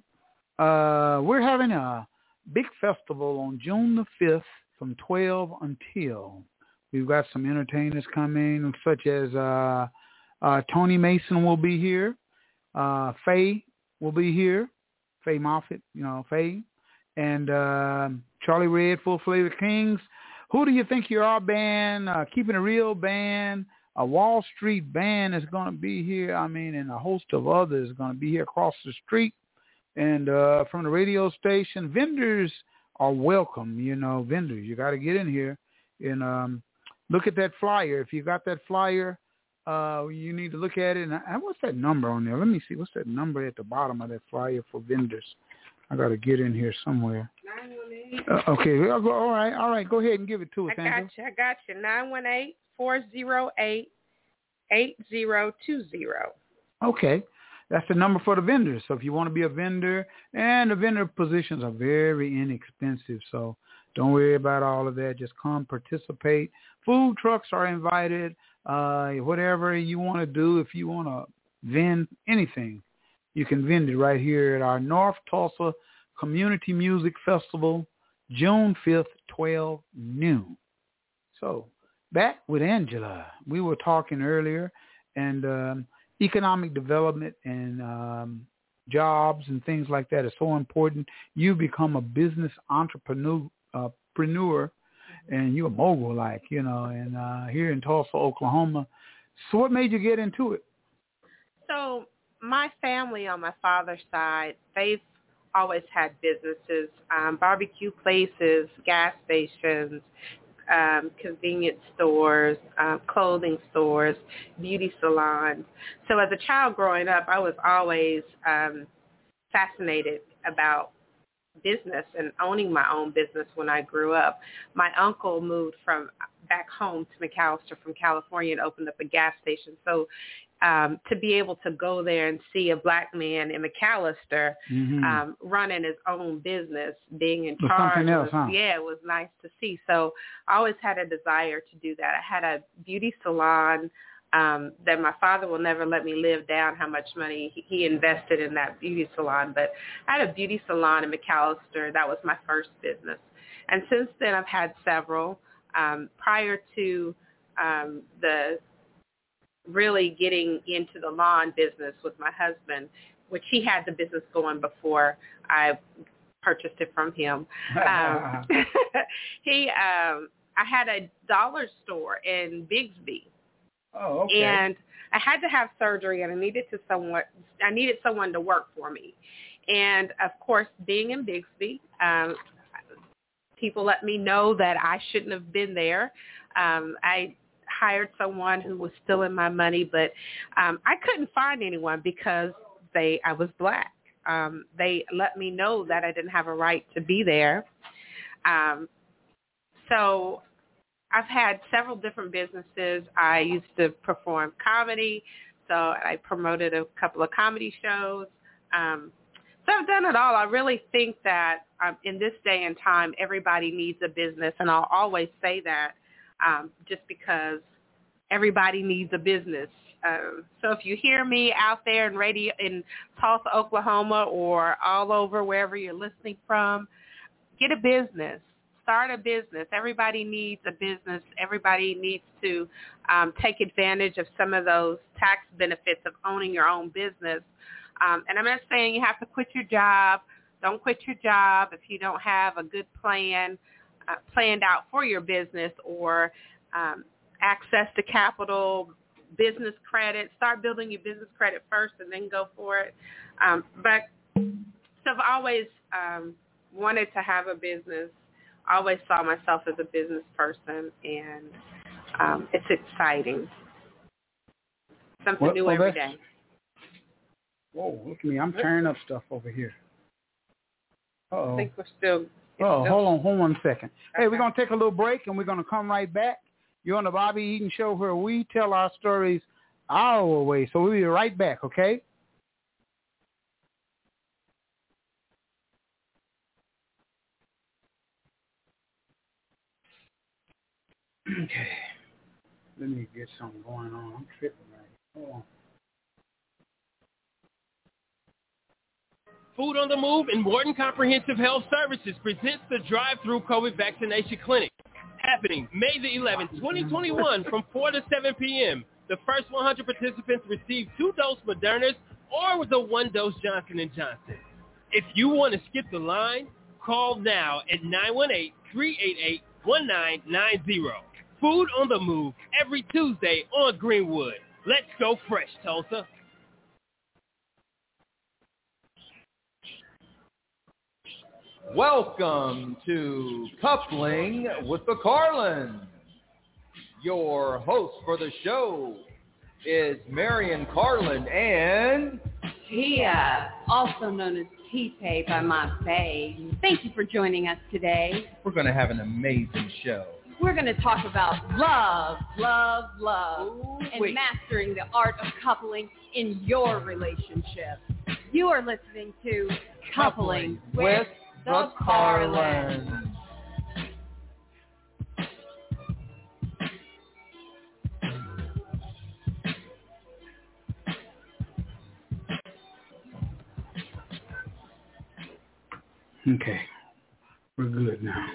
Uh, we're having a big festival on June the 5th from 12 until. We've got some entertainers coming, such as uh, uh, Tony Mason will be here. Uh, Faye will be here. Faye Moffitt, you know, Faye. And uh, Charlie Red, Full Flavor Kings. Who do you think you are band? Uh, Keeping a Real band. A Wall Street band is going to be here. I mean, and a host of others going to be here across the street. And uh, from the radio station, vendors are welcome. You know, vendors. You got to get in here and um, look at that flyer. If you got that flyer, uh, you need to look at it. And, and what's that number on there? Let me see. What's that number at the bottom of that flyer for vendors? I got to get in here somewhere. Uh, okay. I'll go, all right. All right. Go ahead and give it to us, I Angela. got you. I got you. Nine one eight four zero eight eight zero two zero. Okay. That's the number for the vendors. So if you want to be a vendor, and the vendor positions are very inexpensive, so don't worry about all of that. Just come participate. Food trucks are invited. Uh, whatever you want to do, if you want to vend anything, you can vend it right here at our North Tulsa Community Music Festival, June 5th, 12 noon. So back with Angela. We were talking earlier, and um, economic development and um, jobs and things like that is so important. You become a business entrepreneur, uh, and you're a mogul, like you know. And uh, here in Tulsa, Oklahoma. So, what made you get into it? So my family on my father's side, they've always had businesses, um, barbecue places, gas stations, um, convenience stores, um, clothing stores, beauty salons. So as a child growing up, I was always um, fascinated about business and owning my own business when I grew up. My uncle moved from back home to McAlester from California and opened up a gas station. So um, to be able to go there and see a black man in McAlester Mhm. um, running his own business, being in charge. else, was- huh? Yeah, it was nice to see. So I always had a desire to do that. I had a beauty salon um, that my father will never let me live down how much money he, he invested in that beauty salon. But I had a beauty salon in McAlester. That was my first business. And since then I've had several. Um, prior to um, the really getting into the lawn business with my husband, which he had the business going before I purchased it from him. Um, he, um, I had a dollar store in Bixby, Oh, okay. and I had to have surgery, and I needed to someone, I needed someone to work for me, and of course, being in Bixby, um, people let me know that I shouldn't have been there. Um, I hired someone who was still in my money, but um, I couldn't find anyone because they I was black. Um, they let me know that I didn't have a right to be there. Um, so I've had several different businesses. I used to perform comedy, so I promoted a couple of comedy shows. Um, so I've done it all. I really think that um, in this day and time, everybody needs a business, and I'll always say that um, just because everybody needs a business. Um, so if you hear me out there in radio in Tulsa, Oklahoma, or all over wherever you're listening from, get a business. Start a business. Everybody needs a business. Everybody needs to um, take advantage of some of those tax benefits of owning your own business. Um, and I'm not saying you have to quit your job. Don't quit your job if you don't have a good plan uh, planned out for your business or um, access to capital, business credit. Start building your business credit first and then go for it. Um, but so I've always um, wanted to have a business. I always saw myself as a business person, and um, it's exciting. Something Well, new well, every that's- day. Whoa, look at me. I'm tearing up stuff over here. Uh-oh. I think we're still. Oh, still- hold on, hold on a one second. Hey, we're gonna take a little break and we're gonna come right back. You're on the Bobby Eaton Show where we tell our stories our way. So we'll be right back, okay? Okay. Let me get something going on. I'm tripping right. Food on the Move and Morton Comprehensive Health Services presents the drive-through COVID vaccination clinic happening May the 11th, 2021 from 4 to 7 p.m. The first 100 participants receive two-dose Modernas or the one-dose Johnson & Johnson. If you want to skip the line, call now at 918-388-1990. Food on the Move every Tuesday on Greenwood. Let's go fresh, Tulsa. Welcome to Coupling with the Carlins. Your host for the show is Marion Carlin and Tia, also known as T-Pay by my fave. Thank you for joining us today. we're going to have an amazing show. We're going to talk about love, love, love, and wait. mastering the art of coupling in your relationship. You are listening to Coupling, with, the Carlins. Okay. We're good now.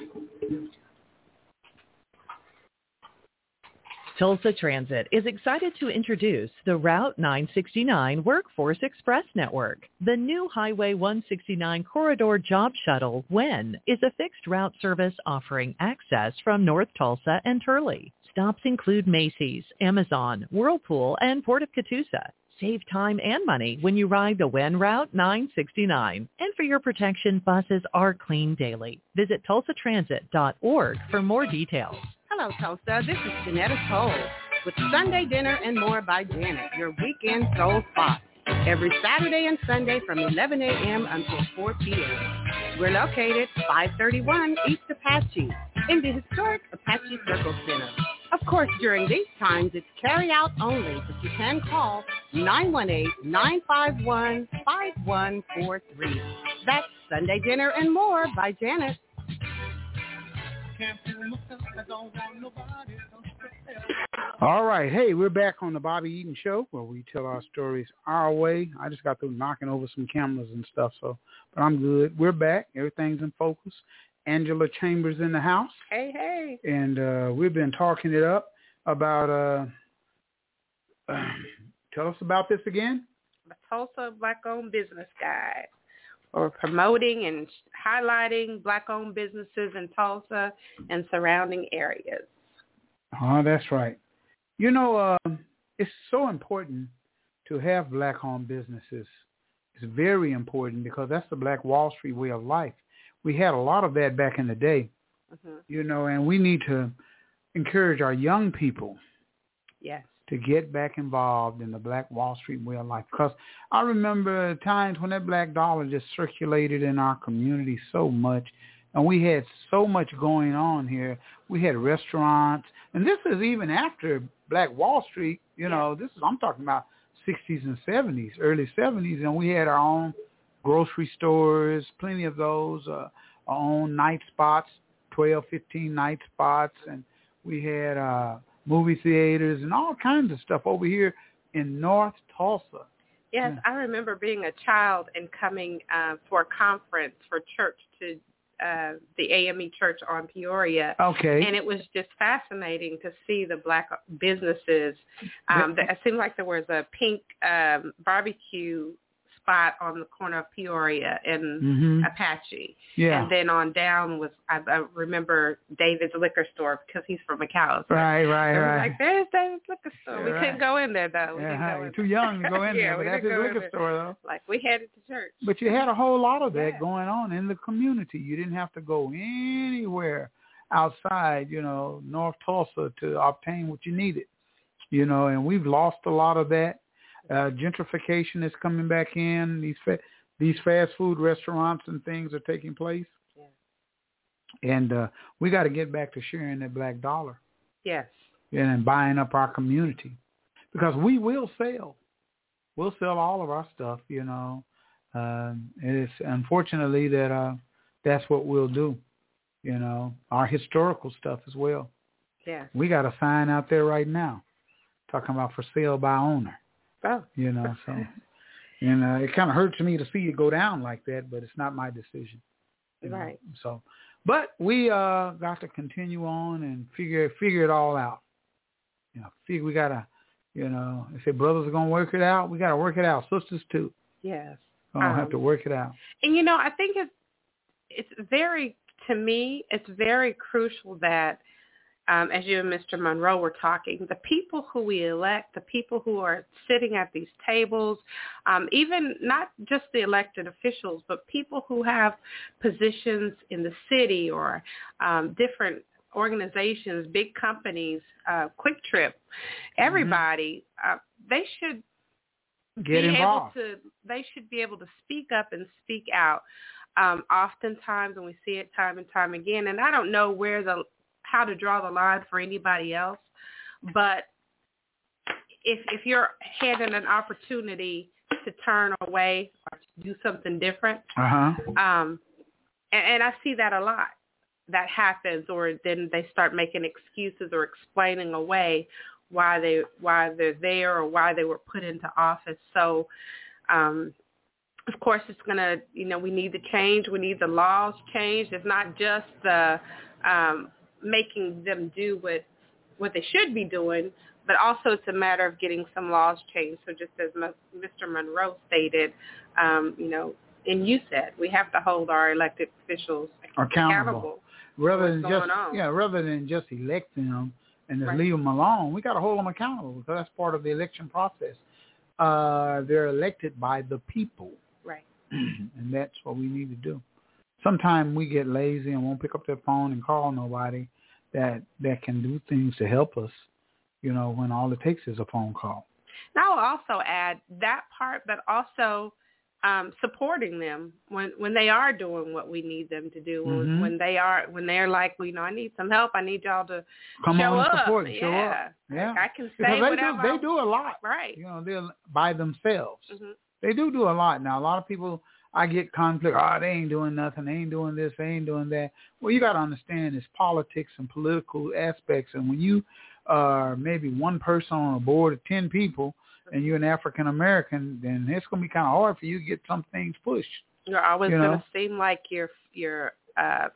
Tulsa Transit is excited to introduce the Route 969 Workforce Express Network. The new Highway 169 Corridor Job Shuttle, WEN, is a fixed route service offering access from North Tulsa and Turley. Stops include Macy's, Amazon, Whirlpool, and Port of Catoosa. Save time and money when you ride the WEN Route 969. And for your protection, buses are cleaned daily. Visit tulsatransit.org for more details. Hello, Tulsa. This is Janetta Cole with Sunday Dinner and More by Janet, your weekend soul spot. Every Saturday and Sunday from 11 a.m. until 4 p.m. We're located 531 East Apache in the historic Apache Circle Center. Of course, during these times, it's carry out only, but you can call 918-951-5143. That's Sunday Dinner and More by Janet. All right. Hey, we're back on the Bobby Eaton Show where we tell our stories our way. I just got through knocking over some cameras and stuff, so but I'm good. We're back. Everything's in focus. Angela Chambers in the house. Hey, hey. And uh, we've been talking it up about uh, uh tell us about this again. The Tulsa Black-owned Business Guide. Or promoting and highlighting black-owned businesses in Tulsa and surrounding areas. Oh, that's right. You know, uh, it's so important to have black-owned businesses. It's very important because that's the Black Wall Street way of life. We had a lot of that back in the day, mm-hmm. you know, and we need to encourage our young people Yes. To get back involved in the Black Wall Street way of life. Because I remember times when that black dollar just circulated in our community so much, and we had so much going on here. We had restaurants, and this is even after Black Wall Street. You know, this is I'm talking about 60s and 70s, early 70s, and we had our own grocery stores, plenty of those, uh, our own night spots, 12, 15 night spots, and we had uh, movie theaters and all kinds of stuff over here in North Tulsa. Yes, I remember being a child and coming uh, for a conference for church to uh, the AME Church on Peoria. Okay. And it was just fascinating to see the black businesses. Um, the, it seemed like there was a pink um, barbecue spot on the corner of Peoria and Mhm. Apache. Yeah. And then on down was I, I remember David's liquor store because he's from McAlester. Right, right, right. Like there's David's liquor store. we Right. couldn't go in there though. We Yeah, didn't too young to go in yeah, there, but we that's his liquor store, though. Like we headed to church. But you had a whole lot of that Yeah. going on in the community. You didn't have to go anywhere outside, you know, North Tulsa to obtain what you needed. You know, and we've lost a lot of that. Uh, gentrification is coming back in. These fa- these fast food restaurants and things are taking place. And uh, we got to get back to sharing that black dollar Yes. and buying up our community because we will sell. We'll sell all of our stuff, you know. Um, it's unfortunately that uh, that's what we'll do, you know, our historical stuff as well. Yeah. We got a sign out there right now talking about for sale by owner, Oh. you know, so. And uh, it kind of hurts me to see it go down like that, but it's not my decision. you know. Right. So, but we uh got to continue on and figure figure it all out. You know, figure we gotta, you know, if the brothers are gonna work it out, we gotta work it out. Sisters too, Yes. gonna have Um, to work it out. And you know, I think it's it's very to me, it's very crucial that um, as you and Mr. Monroe were talking, the people who we elect, the people who are sitting at these tables, um, even not just the elected officials, but people who have positions in the city or um, different organizations, big companies, uh, QuikTrip, everybody, uh, they should Get be involved. able to they should be able to speak up and speak out um oftentimes and we see it time and time again and i don't know where the how to draw the line for anybody else. But if if you're handed an opportunity to turn away or to do something different Uh huh. um and, and i see that a lot that happens or then they start making excuses or explaining away why they why they're there or why they were put into office. So um of course it's going to you know we need the change. We need the laws changed. It's not just the um making them do what what they should be doing but also it's a matter of getting some laws changed so just as mr monroe stated um you know and you said we have to hold our elected officials Accountable. Rather than just on. yeah, rather than just elect them and just Right. leave them alone, we got to hold them accountable because that's part of the election process. Uh, they're elected by the people. right and that's what we need to do. Sometimes we get lazy and won't pick up their phone and call nobody, that that can do things to help us. You know, when all it takes is a phone call. And I will also add that part, but also um, supporting them when when they are doing what we need them to do. When, Mhm. when they are when they're like, well, you know, I need some help. I need y'all to Come show on, up. support, yeah. show up. Yeah, Like, I can because say they whatever. do they do a lot. Right. You know, they're by themselves. Mhm. They do do a lot now. A lot of people, I get conflict. Oh, they ain't doing nothing. They ain't doing this. They ain't doing that. Well, you got to understand it's politics and political aspects. And when you are maybe one person on a board of ten people, and you're an African American, then it's going to be kind of hard for you to get some things pushed. You're always You going to seem like you're you're uh,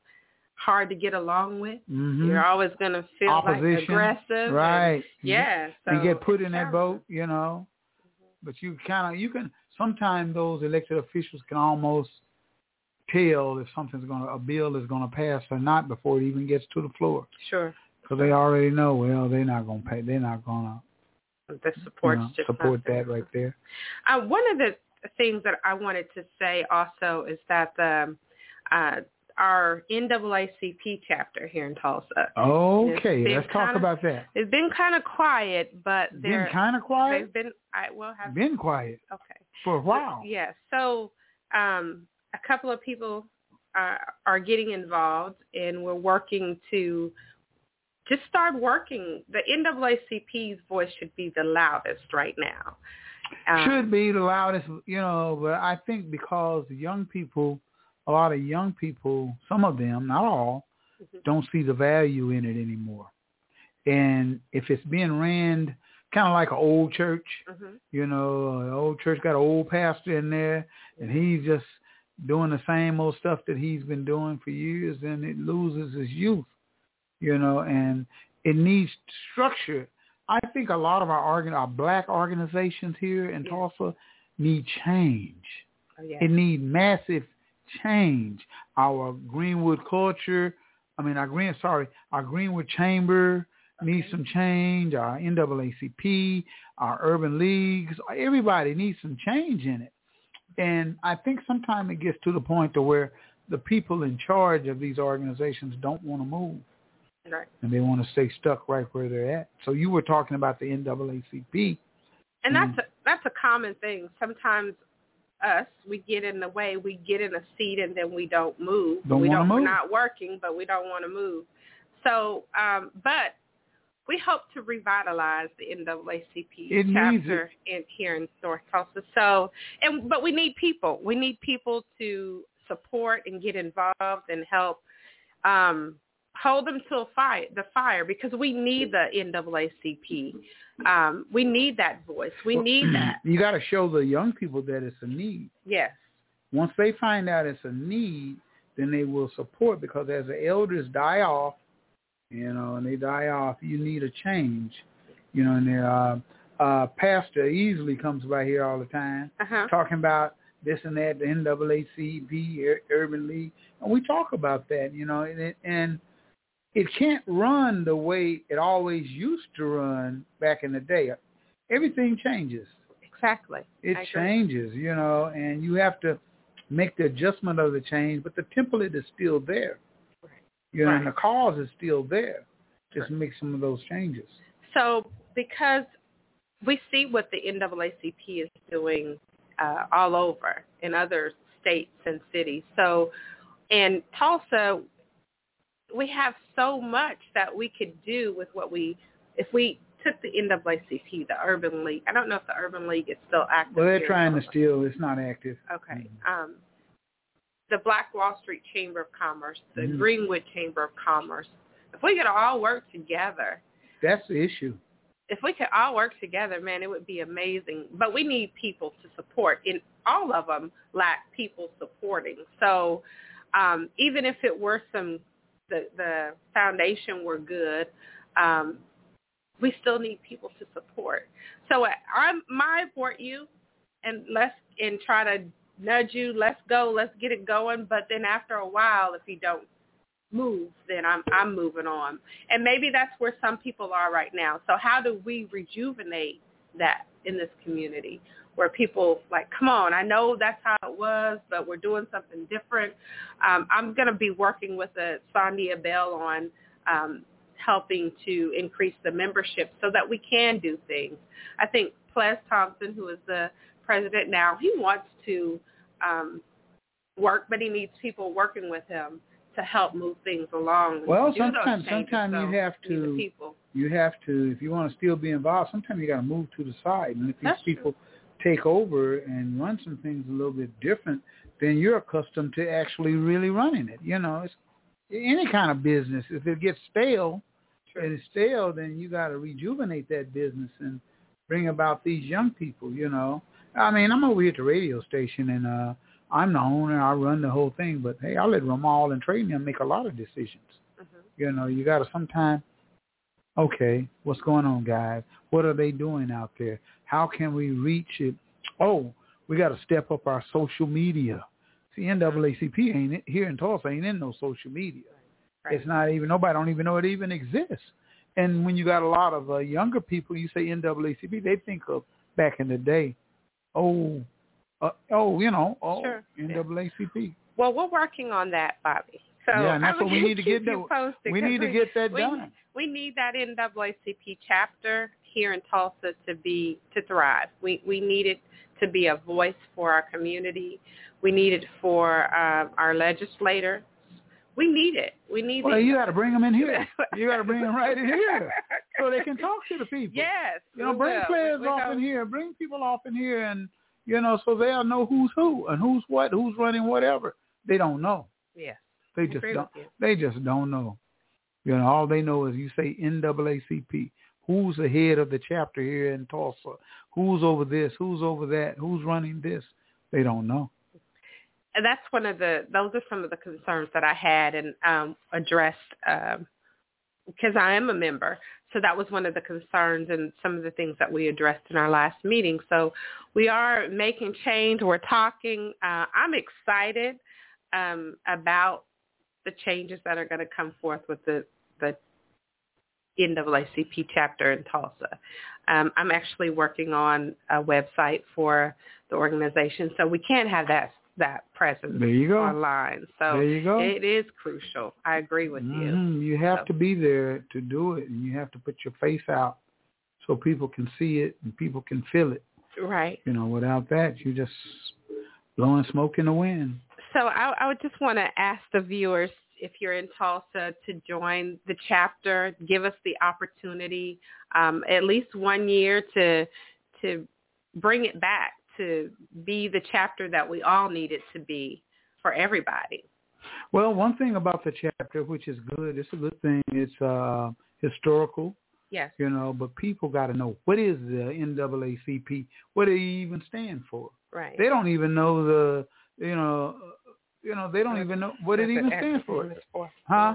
hard to get along with. Mhm. You're always going to feel like Opposition, aggressive. and- right? yeah. So and get put in that boat, you know. But you kind of you can sometimes those elected officials can almost tell if something's going to a bill is going to pass or not before it even gets to the floor Sure. because they already know well they're not going to pay they're not going to The support's you know, just support that right there. Uh, one of the things that I wanted to say also is that the uh, our NAACP chapter here in Tulsa. Okay, let's talk kinda- about that. It's been kind of quiet, but they're Been kind of quiet. They've been I well have Been quiet okay. for a while. Yeah. So um, a couple of people uh, are getting involved, and we're working to just start working. The NAACP's voice should be the loudest right now. Um, Should be the loudest, you know, but I think because the young people, a lot of young people, some of them, not all, Mm-hmm. don't see the value in it anymore. And if it's being ran kind of like an old church, Mhm. you know, an old church got an old pastor in there, and he's just doing the same old stuff that he's been doing for years, then it loses its youth, you know, and it needs structure. I think a lot of our organ, our black organizations here in Tulsa need change. Oh, yeah. It need massive change. Our Greenwood culture, I mean, our Green, sorry, our Greenwood Chamber needs some change. Our NAACP, our urban leagues, everybody needs some change in it. And I think sometimes it gets to the point to where the people in charge of these organizations don't want to move Right. and they want to stay stuck right where they're at. So you were talking about the NAACP. And Mm-hmm. that's a, that's a common thing. Sometimes us, we get in the way, we get in a seat and then we don't move. Don't we don't move. we're not working, but we don't want to move. So, um, but we hope to revitalize the NAACP It chapter in here in North Tulsa. So, and but we need people. We need people to support and get involved and help um, hold them to a fire, the fire, because we need the NAACP. Um, we need that voice. We need that. You got to show the young people that it's a need. Yes. Once they find out it's a need, then they will support because as the elders die off, you know, and they die off, you need a change. You know, and their uh, uh, pastor Easley comes by here all the time Uh-huh. talking about this and that, the NAACP, Ur- Urban League, and we talk about that, you know, and and it can't run the way it always used to run back in the day. Everything changes. Exactly. It I agree. changes, you know, and you have to make the adjustment of the change, but the template is still there. Right. You know, and the cause is still there. Just make some of those changes. So because we see what the NAACP is doing uh, all over in other states and cities. So in Tulsa, we have so much that we could do with what we, if we took the NAACP, the Urban League. I don't know if the Urban League is still active. Well, they're trying to steal. It's not active. Okay. Um, the Black Wall Street Chamber of Commerce, the Mhm. Greenwood Chamber of Commerce. If we could all work together, That's the issue. if we could all work together, man, it would be amazing. But we need people to support, and all of them lack people supporting. So um, even if it were some, the the foundation were good, um, we still need people to support. So I, I'm my support you, and let's and try to nudge you. Let's go. Let's get it going. But then after a while, if you don't move, then I'm I'm moving on. And maybe that's where some people are right now. So how do we rejuvenate that in this community where people like, come on, I know that's how it was, but we're doing something different. Um, I'm going to be working with a Sandia Bell on um, helping to increase the membership so that we can do things. I think Ples Thompson, who is the president now, he wants to um, work, but he needs people working with him to help move things along. Well, sometimes changes. sometimes So you have we need the to people. you have to if you want to still be involved. Sometimes you got to move to the side, and if these That's true. people take over and run some things a little bit different, then you're accustomed to actually really running it. You know, it's any kind of business. If it gets stale, and it's stale, then you got to rejuvenate that business and bring about these young people. You know, I mean, I'm over here at the radio station, and uh I'm the owner. I run the whole thing, but hey, I let Ramal and Trade make a lot of decisions. You know, you got to sometime. Okay, what's going on, guys? What are they doing out there? How can we reach it? Oh, we got to step up our social media. See, NAACP ain't it, here in Tulsa ain't in no social media. It's not even nobody don't even know it even exists. And when you got a lot of uh, younger people, you say NAACP, they think of back in the day. Oh, uh, oh, you know, oh, Sure. NAACP. Well, we're working on that, Bobby. So Yeah, and that's what we need to get done. We need to get that we, done. We need that NAACP chapter here in Tulsa to be to thrive. We we need it to be a voice for our community. We need it for um, our legislators. We need it. We need Well, it. you got to bring them in here. You got to bring them right in here so they can talk to the people. Yes. You know, bring will. players We- we off know. in here. Bring people off in here, and you know, so they'll know who's who and who's what, who's running whatever. They don't know. Yes. They just don't. They just don't know. You know, all they know is you say NAACP. Who's the head of the chapter here in Tulsa? Who's over this? Who's over that? Who's running this? They don't know. and that's one of the those are some of the concerns that I had and um, addressed um, because I am a member. So that was one of the concerns and some of the things that we addressed in our last meeting. So we are making change. We're talking. Uh, I'm excited um, about the changes that are going to come forth with the the NAACP chapter in Tulsa. Um, I'm actually working on a website for the organization, so we can't have that that presence There you go. online. So There you go. it is crucial. I agree with Mhm. You have to be there to do it, and you have to put your face out so people can see it and people can feel it. Right. You know, without that, you're just blowing smoke in the wind. So I, I would just want to ask the viewers if you're in Tulsa to join the chapter, give us the opportunity um, at least one year to to bring it back to be the chapter that we all need it to be for everybody. Well, one thing about the chapter, which is good, it's a good thing. It's uh, historical, Yes. you know, but people got to know what is the NAACP? What do they even stand for? Right. They don't even know the, you know, you know, they don't even know what it even stands for. acronym is for. Huh?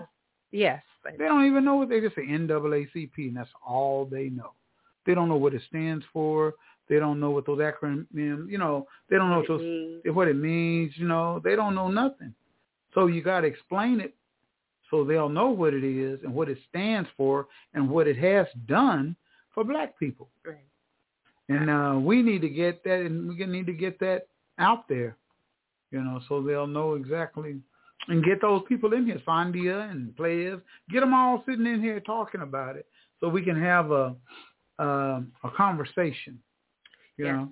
Yes. They don't even know what they just say NAACP, and that's all they know. They don't know what it stands for. They don't know what those acronyms, you know, they don't know what, those, means. what it means, you know, they don't know nothing. So you got to explain it so they'll know what it is and what it stands for and what it has done for black people. Right. And uh, we need to get that, and we need to get that out there, you know, so they'll know exactly, and get those people in here, Sandia and Ples, get them all sitting in here talking about it, so we can have a uh, a conversation, you Yes. know.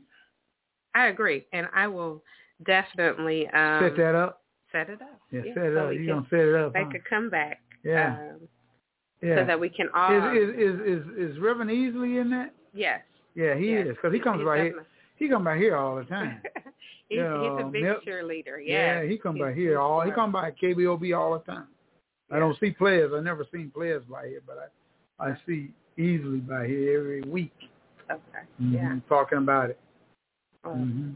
I agree, and I will definitely um, set that up. Set it up. Yeah, Yeah, set it so up. You're gonna set it up. Make huh? a comeback. Yeah. Um, yeah. So that we can all. is, is is is is Reverend Easley in that? yes. Yeah, he Yes. is because he comes He's by here. He come by here all the time. He's, Yeah, he's a big Mil- cheerleader. Yeah, Yes. he come by here he's all. He come by KBOB all the time. I don't see Ples. I never seen players by here, but I I see Easley by here every week. Okay. Mhm, Yeah. talking about it. Um, hmm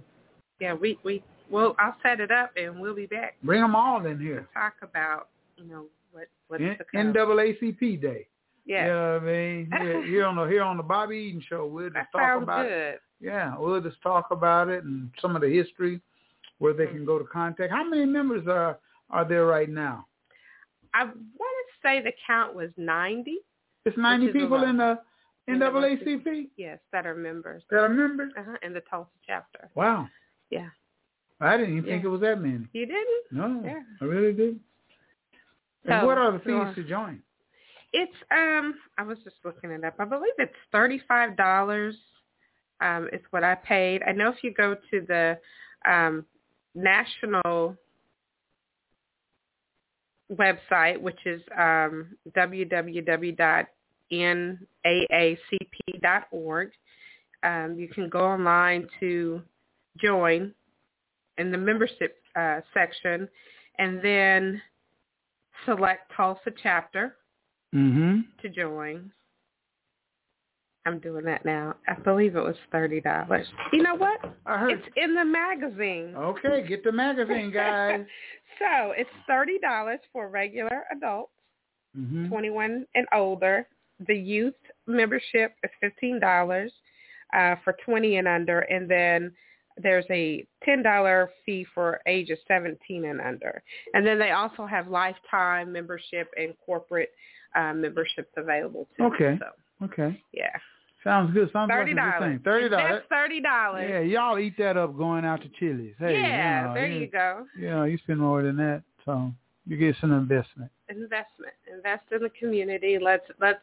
Yeah. We we well, I'll set it up and we'll be back. Bring them all in here. Talk about you know what what's N-. NAACP Day. Yeah. You know what I mean? Here, here on the here on the Bobby Eaton Show, we'll just That talk about good. Yeah, we'll just talk about it and some of the history, where they can go to contact. How many members are are there right now? I want to say the count was ninety. It's ninety Which is a people in the NAACP. Yes, that are members. that are members. Uh-huh, in the Tulsa chapter. Wow, Yeah. I didn't even think it was that many. You didn't? No, Yeah. I really didn't. And So, what are the fees sure. to join? It's um I was just looking it up. I believe it's thirty five dollars. Um, is what I paid. I know if you go to the um, national website, which is um, www.naacp.org, um, you can go online to join in the membership uh, section, and then select Tulsa chapter Mm-hmm. to join. I'm doing that now. I believe it was thirty dollars. You know what? I heard. It's in the magazine. Okay, get the magazine, guys. so it's thirty dollars for regular adults, Mm-hmm. 21 and older. The youth membership is fifteen dollars uh, for twenty and under, and then there's a ten dollar fee for ages seventeen and under. And then they also have lifetime membership and corporate uh, memberships available too. Okay. So Okay. yeah, Sounds good. Sounds thirty like dollars. thing. Thirty dollars. That's thirty dollars. Yeah, y'all eat that up going out to Chili's. Hey, yeah, you know, there you go. You know, you spend more than that, so you get some investment. investment. Invest in the community. Let's let's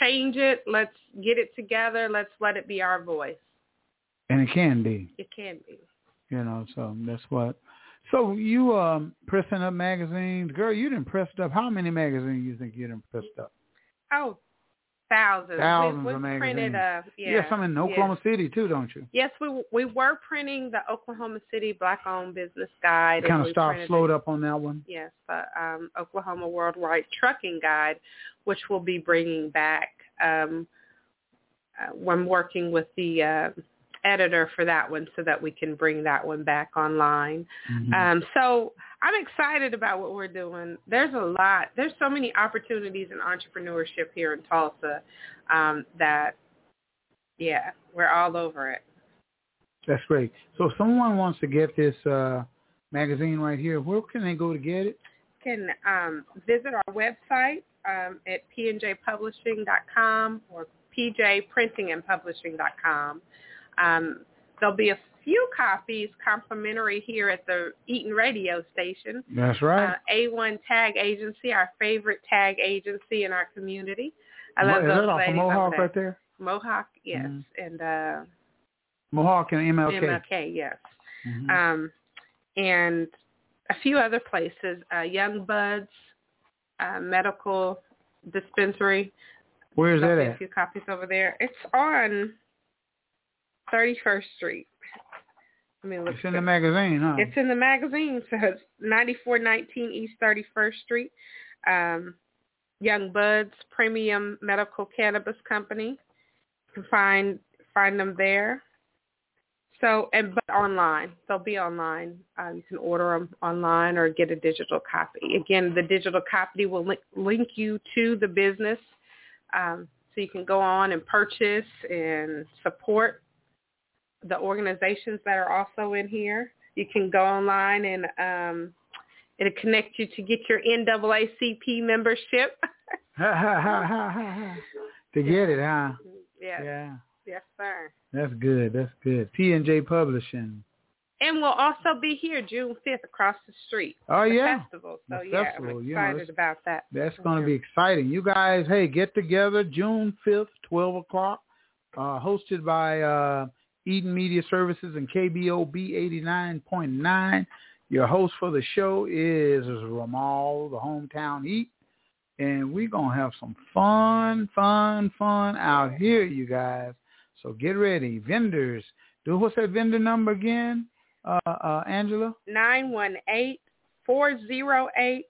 change it. Let's get it together. Let's let it be our voice. And it can be, It can be. you know, so that's what. So you um pressing up magazines. Girl, you didn't press up. How many magazines you think you didn't press up? Oh, thousands. Thousands we, of magazines. printed uh yeah. some in Oklahoma City too, don't you? Yes, we we were printing the Oklahoma City Black Owned Business Guide. Kind of we stopped, slowed the- up on that one. Yes, the um, Oklahoma Worldwide Trucking Guide, which we'll be bringing back. Um, uh, I'm working with the uh, editor for that one so that we can bring that one back online. Mm-hmm. Um, so I'm excited about what we're doing. There's a lot. There's so many opportunities in entrepreneurship here in Tulsa um, that, yeah, we're all over it. That's great. So if someone wants to get this uh magazine right here, where can they go to get it? can um, visit our website um, at pnjpublishing.com or pjprintingandpublishing.com. Um, there'll be a few copies complimentary here at the Eaton radio station. That's right. Uh, A1 Tag Agency, our favorite tag agency in our community. I love is those that off of Mohawk right there? Mohawk, yes, Mhm. and uh, Mohawk and MLK. MLK, yes. Mhm. Um, and a few other places, uh, Young Buds uh, Medical Dispensary. Where's There'll that be a few copies over there. It's on 31st Street. I mean, It's in the magazine, huh? It's in the magazine, so it's 9419 East 31st Street. Um, Young Buds Premium Medical Cannabis Company. You can find find them there. So and but online, they'll be online. Uh, you can order them online or get a digital copy. Again, the digital copy will link, link you to the business, um, so you can go on and purchase and support the organizations that are also in here. You can go online and um, it'll connect you to get your NAACP membership. To get it, huh? yes. Yeah. Yes, sir. That's good. That's good. P and J Publishing. And we'll also be here June 5th across the street. Oh, yeah. Festival. So The yeah, festival, I'm excited about that. That's going to be exciting. You guys, hey, get together June 5th, 12 o'clock, uh, hosted by uh, Eaton Media Services and KBOB 89.9. Your host for the show is Ramal, the hometown eat. And we're going to have some fun, fun, fun out here, you guys. So get ready. Vendors. Do What's that vendor number again, uh, uh, Angela? 918-408-8020.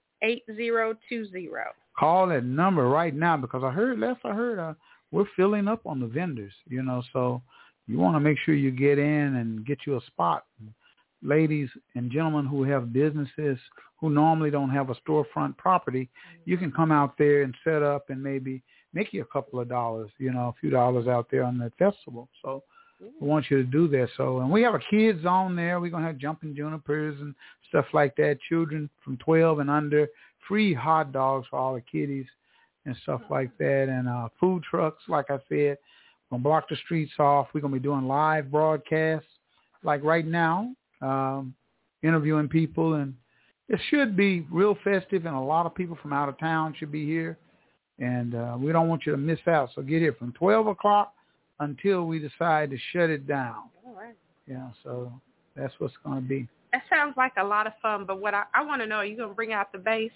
call that number right now because I heard last I heard uh, we're filling up on the vendors, you know, so you want to make sure you get in and get you a spot. Ladies and gentlemen who have businesses who normally don't have a storefront property, you can come out there and set up and maybe make you a couple of dollars, you know, a few dollars out there on the festival. So we want you to do that. So, and we have our kids on there. We're going to have jumping junipers and stuff like that. Children from 12 and under, free hot dogs for all the kiddies and stuff like that. And uh, food trucks, like I said, to block the streets off. We're going to be doing live broadcasts like right now, um, interviewing people. And it should be real festive and a lot of people from out of town should be here. and uh, we don't want you to miss out. So get here from 12 o'clock until we decide to shut it down. All right. Yeah, so that's what's going to be. That sounds like a lot of fun, but what I, I want to know, are you going to bring out the bass?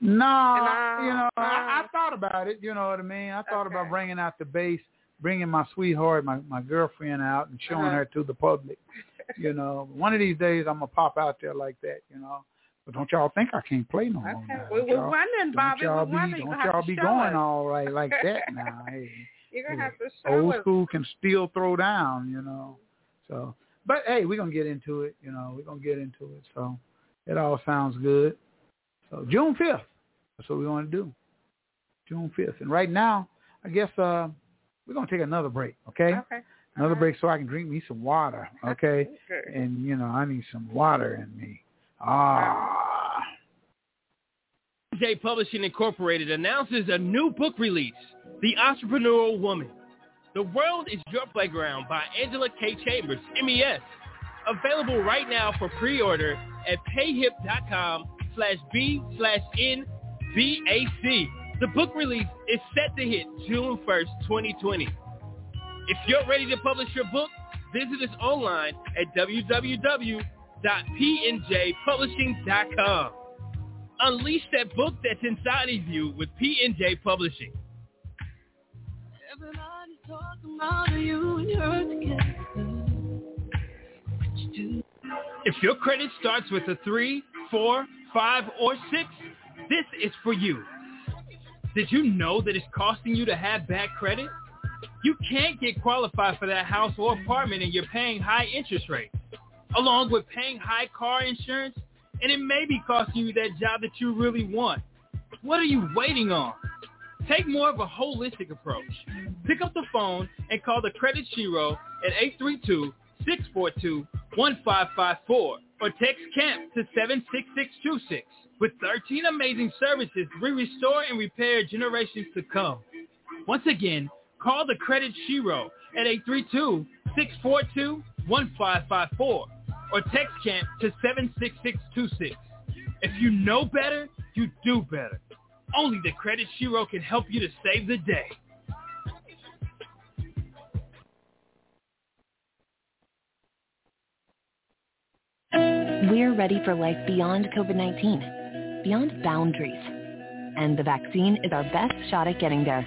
No, I- you know, I, I thought about it. You know what I mean? I thought about bringing out the bass, bringing my sweetheart, my my girlfriend out, and showing Uh-huh. her to the public. You know, one of these days I'm gonna pop out there like that. You know, but don't y'all think I can't play no more? Okay. now. We, Don't we're y'all- wondering, Bobby. Don't y'all we're be don't gonna y'all be going us. all right like that now. Hey, You're going to have to show old us. school can still throw down. You know, so but hey, we're gonna get into it. You know, we're gonna get into it. So it all sounds good. So June fifth. That's what we want to do. June fifth. And right now, I guess uh we're gonna take another break, okay? Okay. Another break so I can drink me some water, okay? Okay. and you know, I need some water in me. Ah. J Publishing Incorporated announces a new book release, The Entrepreneurial Woman. The World is Your Playground by Angela K. Chambers, MES. Available right now for pre-order at payhip.com slash B slash NBAC. The book release is set to hit June 1st, 2020. If you're ready to publish your book, visit us online at www.pnjpublishing.com. Unleash that book that's inside of you with P&J Publishing. Everybody's talking about you and her. If your credit starts with a 3, 4, 5, or 6, this is for you. Did you know that it's costing you to have bad credit? You can't get qualified for that house or apartment and you're paying high interest rates, along with paying high car insurance, and it may be costing you that job that you really want. What are you waiting on? Take more of a holistic approach. Pick up the phone and call the Credit Shiro at 832-642-1554 or text CAMP to 76626. With 13 amazing services, we restore and repair generations to come. Once again, call the Credit Shiro at 832-642-1554 or text CAMP to 76626. If you know better, you do better. Only the Credit Shiro can help you to save the day. We're ready for life beyond COVID-19, beyond boundaries. And the vaccine is our best shot at getting there.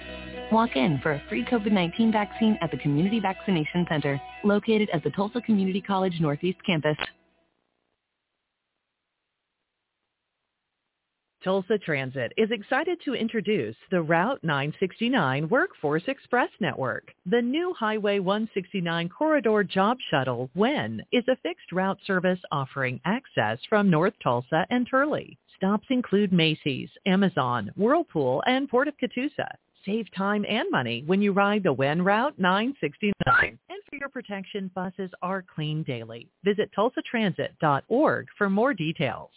Walk in for a free COVID-19 vaccine at the Community Vaccination Center, located at the Tulsa Community College Northeast Campus. Tulsa Transit is excited to introduce the Route 969 Workforce Express Network. The new Highway 169 Corridor Job Shuttle, WEN, is a fixed route service offering access from North Tulsa and Turley. Stops include Macy's, Amazon, Whirlpool, and Port of Catoosa. Save time and money when you ride the WEN Route 969. And for your protection, buses are clean daily. Visit tulsatransit.org for more details.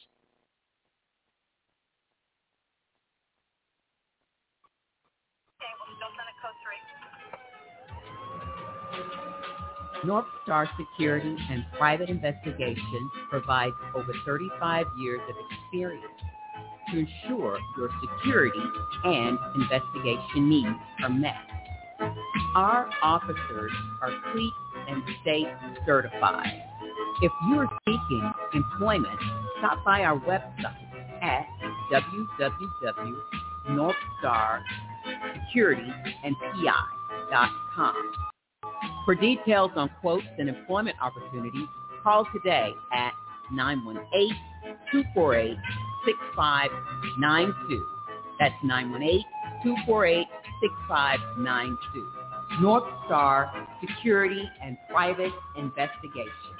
North Star Security and Private Investigation provides over 35 years of experience to ensure your security and investigation needs are met. Our officers are CLEET and state certified. If you are seeking employment, stop by our website at www.northstarsecurityandpi.com. For details on quotes and employment opportunities, call today at 918-248-6592. That's 918-248-6592. North Star Security and Private Investigation.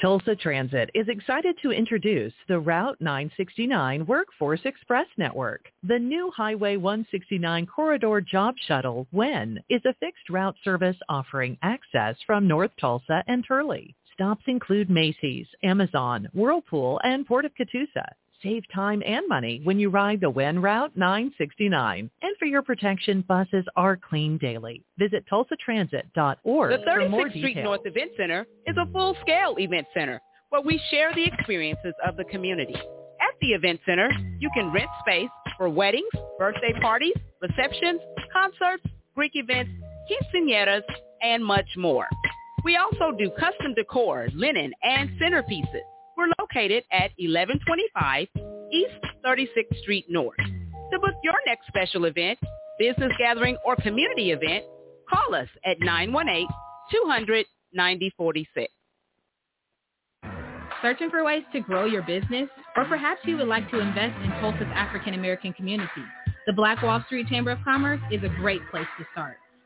Tulsa Transit is excited to introduce the Route 969 Workforce Express Network. The new Highway 169 Corridor Job Shuttle, WEN, is a fixed route service offering access from North Tulsa and Turley. Stops include Macy's, Amazon, Whirlpool, and Port of Catoosa. Save time and money when you ride the WEN Route 969. And for your protection, buses are clean daily. Visit tulsatransit.org The for more 36th Street. North Event Center is a full-scale event center where we share the experiences of the community. At the Event Center, you can rent space for weddings, birthday parties, receptions, concerts, Greek events, quinceañeras, and much more. We also do custom decor, linen, and centerpieces. We're located at 1125 East 36th Street North. To book your next special event, business gathering, or community event, call us at 918-200-9046. Searching for ways to grow your business? Or perhaps you would like to invest in Tulsa's African American community? The Black Wall Street Chamber of Commerce is a great place to start.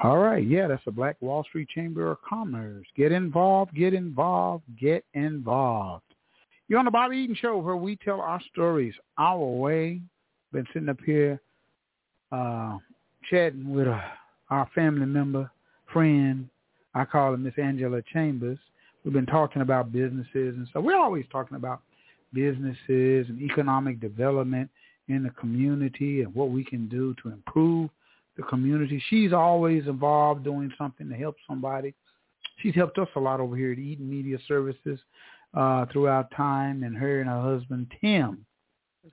All right, yeah, that's the Black Wall Street Chamber of Commerce. Get involved, get involved, get involved. You're on the Bobby Eaton Show where we tell our stories our way. Been sitting up here uh, chatting with uh, our family member, friend. I call her Miss Angela Chambers. We've been talking about businesses and stuff. We're always talking about businesses and economic development in the community and what we can do to improve the community. She's always involved doing something to help somebody. She's helped us a lot over here at Eaton Media Services uh, throughout time, and her and her husband Tim.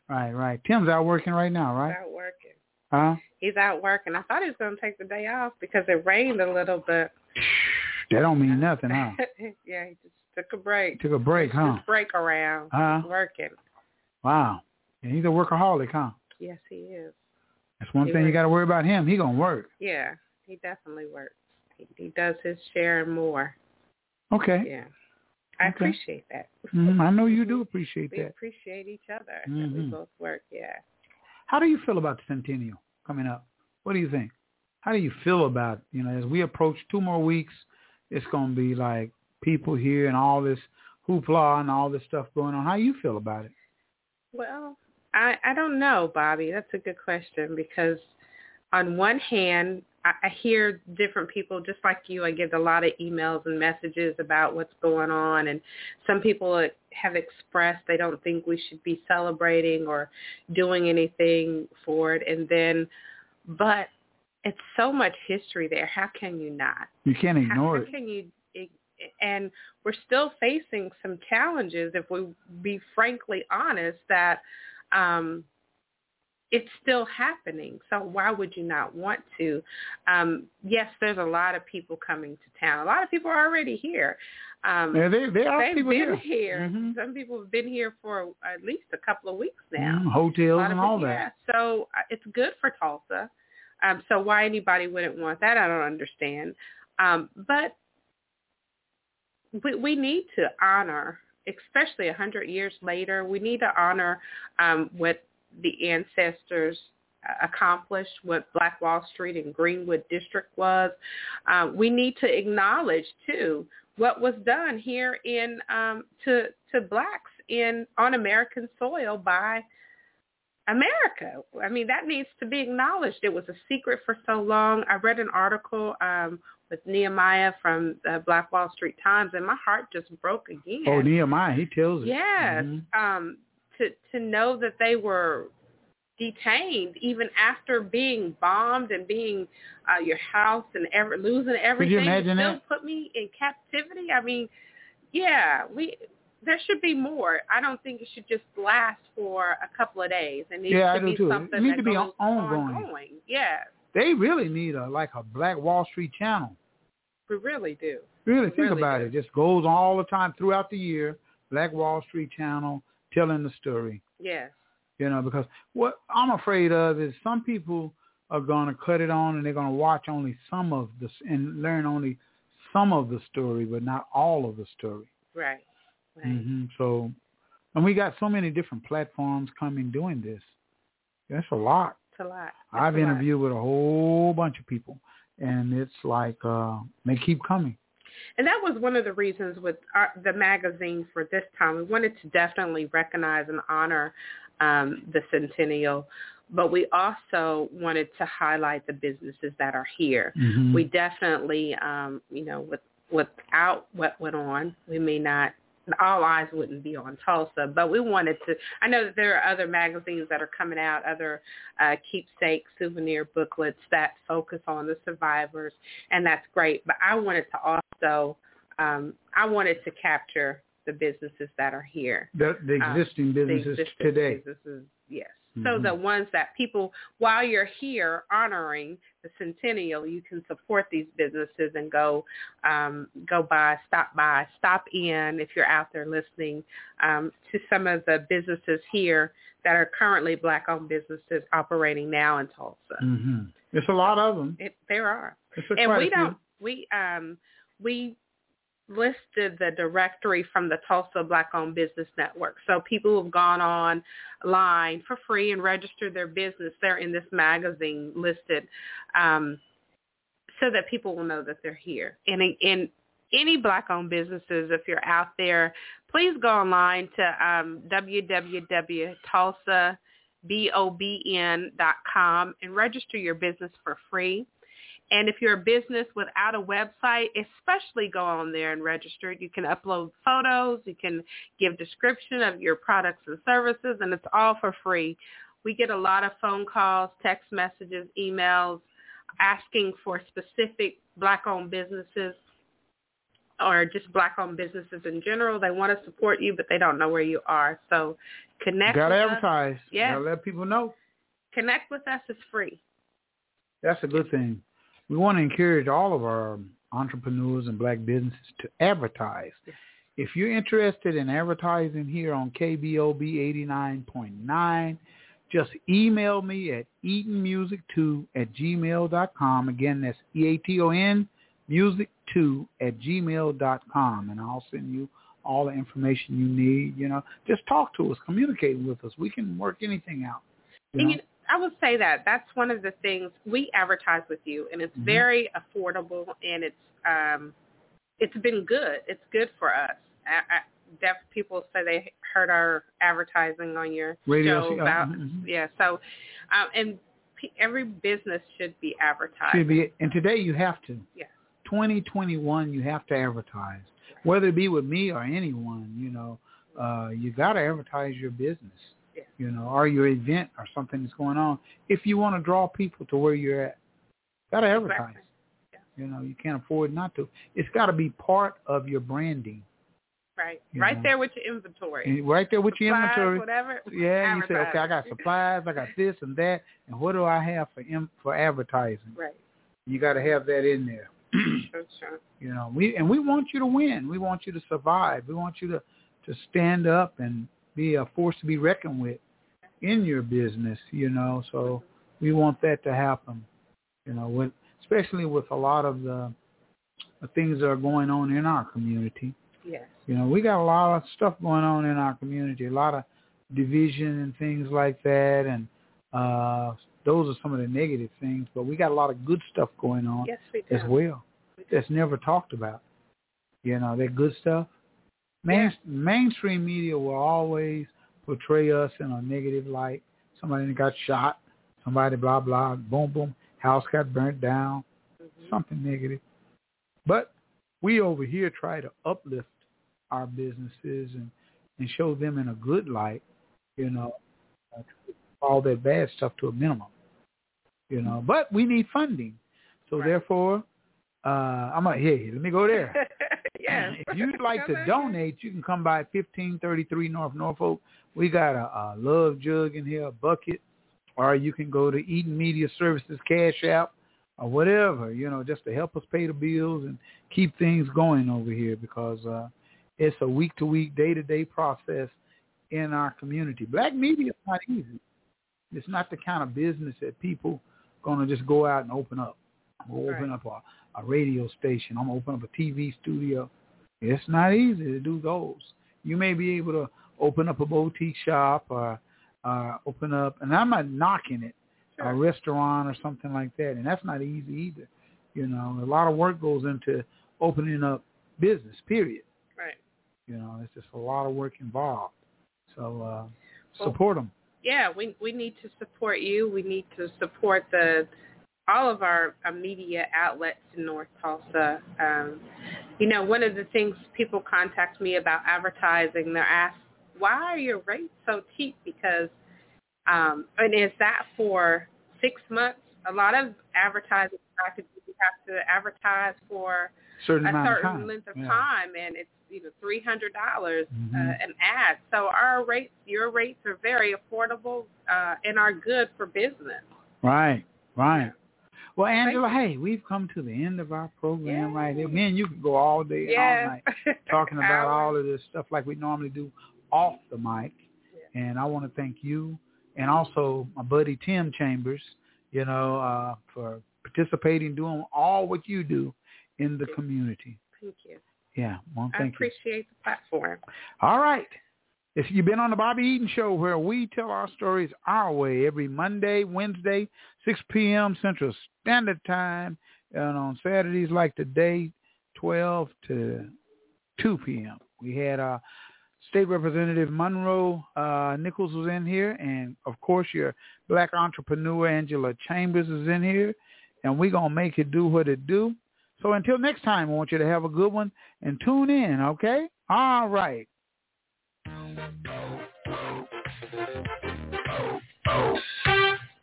Right, right. Tim's out working right now, right? Out working. Huh? He's out working. I thought he was going to take the day off because it rained a little bit. That don't mean nothing, huh? yeah, he just took a break. Took a break, huh? Just break around. Huh? He's working. Wow. And he's a workaholic, huh? Yes, he is. That's one He thing you got to worry about him. He gonna work. Yeah, he definitely works. He, he does his share and more. Okay. Yeah. I Okay. appreciate that. Mhm, I know you do appreciate We that. We appreciate each other. that We both work. Yeah. How do you feel about the centennial coming up? What do you think? How do you feel about you know as we approach two more weeks? It's gonna be like people here and all this hoopla and all this stuff going on. How you feel about it? Well, I I don't know, Bobby. That's a good question because on one hand, I, I hear different people just like you. I get a lot of emails and messages about what's going on, and some people have expressed they don't think we should be celebrating or doing anything for it. And then, but it's so much history there. How can you not? You can't ignore how, it. How can you? And we're still facing some challenges, if we be frankly honest, that um, it's still happening. So why would you not want to? Um, yes, there's a lot of people coming to town. A lot of people are already here. Um, Yeah, there- there are they've people been here. here. Some people have been here for at least a couple of weeks now. A hotels and of all that. Yeah. So uh, it's good for Tulsa. Um, so why anybody wouldn't want that, I don't understand. Um, but we, we need to honor, especially a hundred years later, we need to honor um, what the ancestors uh, accomplished, what Black Wall Street and Greenwood District was. Uh, we need to acknowledge too what was done here in um, to to blacks in on American soil by America. I mean, that needs to be acknowledged. It was a secret for so long. I read an article um, with Nehemiah from the Black Wall Street Times, and my heart just broke again. Oh, Nehemiah, he tells it. Yes, Mhm. um, to to know that they were detained even after being bombed and being uh, your house and ever losing everything. imagine still that? put me in captivity. I mean, yeah, we there should be more. I don't think it should just last for a couple of days. It needs Yeah, I to do be too. It something need that to be ongoing. ongoing. Yes, They really need a like a Black Wall Street channel. we really do. Really We think really about do. it. Just goes all the time throughout the year. Black Wall Street channel telling the story. Yes. You know, because what I'm afraid of is some people are going to cut it on and they're going to watch only some of this and learn only some of the story, but not all of the story. Right. Right. hmm So, and we got so many different platforms coming doing this. That's a lot. A lot. I've a lot. interviewed with a whole bunch of people, and it's like uh they keep coming. And that was one of the reasons with our, the magazine for this time. We wanted to definitely recognize and honor um, the centennial but we also wanted to highlight the businesses that are here. Mhm. We definitely, um, you know, with without what went on, we may not all eyes wouldn't be on Tulsa, but we wanted to. I know that there are other magazines that are coming out, other uh, keepsake souvenir booklets that focus on the survivors, and that's great. But I wanted to also, um, I wanted to capture the businesses that are here. The, the Um, existing the businesses existing today. businesses, yes. So the ones that people, while you're here honoring the centennial, you can support these businesses and go, um, go by, stop by, stop in if you're out there listening um, to some of the businesses here that are currently black-owned businesses operating now in Tulsa. Mm-hmm. There's a lot of them. It, there are, and we don't. We um we listed the directory from the Tulsa Black Owned Business Network. So people who've gone online for free and registered their business, they're in this magazine listed, um, so that people will know that they're here. And in, in any black-owned businesses, if you're out there, please go online to um, www.tulsabobn.com and register your business for free. And if you're a business without a website, especially go on there and register. You can upload photos, you can give description of your products and services, and it's all for free. We get a lot of phone calls, text messages, emails asking for specific black-owned businesses or just black-owned businesses in general. They want to support you, but they don't know where you are. So connect Got to advertise. Yes. Got to let people know. Connect with us. It's free. That's a good thing. We want to encourage all of our entrepreneurs and black businesses to advertise. If you're interested in advertising here on KBOB 89.9, just email me at eatonmusic2 at gmail.com. Again, that's E-A-T-O-N music2 at gmail.com, and I'll send you all the information you need. You know, just talk to us, communicate with us. We can work anything out. you know? I would say that that's one of the things we advertise with you, and it's Mhm. very affordable, and it's um, it's been good. It's good for us. I, I, deaf people say they heard our advertising on your Radio, show yeah, about mhm. yeah. So, um, and pe- every business should be advertised. Should be, and today you have to. Yeah. 2021, you have to advertise, whether it be with me or anyone. You know, uh, you got to advertise your business. You know, or your event or something that's going on. If you want to draw people to where you're at, got to advertise. Exactly. You know, you can't afford not to. It's got to be part of your branding. Right, You right know. there with your inventory. And right there with your inventory. whatever. Yeah, you say, okay, I got supplies, I got this and that, and what do I have for for advertising? Right. You got to have that in there. Sure, sure. You know, we and we want you to win. We want you to survive. We want you to to stand up and be a force to be reckoned with in your business. You know, so we want that to happen. You know, with especially with a lot of the, things that are going on in our community. Yes. You know, we got a lot of stuff going on in our community, a lot of division and things like that, and uh, those are some of the negative things. But we got a lot of good stuff going on Yes, we do. as well that's never talked about. You know, that good stuff. Main, Mainstream media will always portray us in a negative light. Somebody got shot, somebody blah blah, boom boom, house got burnt down, mm-hmm. something negative. But we over here try to uplift our businesses and and show them in a good light. You know, all that bad stuff to a minimum. You know, mm-hmm. but we need funding, so therefore, uh, I'm like, hey, let me go there. yes. If you'd like to donate, you can come by 1533 North Norfolk. We got a, a love jug in here, a bucket, or you can go to Eaton Media Services Cash App or whatever, you know, just to help us pay the bills and keep things going over here because uh, it's a week-to-week, day-to-day process in our community. Black media is not easy. It's not the kind of business that people going to just go out and open up. Going to open up a, a radio station. I'm to open up a TV studio. It's not easy to do those. You may be able to open up a boutique shop or uh, open up, and I'm not knocking it, a restaurant or something like that, and that's not easy either. You know, a lot of work goes into opening up business, period. Right. You know, it's just a lot of work involved. So uh, Well, support them. yeah, we we need to support you. We need to support the all of our uh, media outlets in North Tulsa. Um, you know, one of the things people contact me about advertising, they're asked, why are your rates so cheap? Because, um, and is that for six months? A lot of advertising packages you have to advertise for certain a amount of certain length of Yeah. time, and it's you know three hundred dollars Mhm. uh, an ad. So our rates, your rates are very affordable uh, and are good for business. Right, right. Well, Angela, hey, we've come to the end of our program right here. Me and you could go all day and all night talking about all of this stuff like we normally do off the mic. And I want to thank you and also my buddy Tim Chambers, you know, uh, for participating, doing all what you do in the community. Thank you. Yeah, well, I thank you. appreciate the platform. All right. If you've been on the Bobby Eaton Show, where we tell our stories our way every Monday, Wednesday, 6 p.m. Central Standard Time, and on Saturdays like today, 12 to 2 p.m. We had uh, State Representative Monroe uh, Nichols was in here, and of course your black entrepreneur Angela Chambers is in here, and we're gonna make it do what it do. So until next time, I want you to have a good one and tune in. Okay? All right.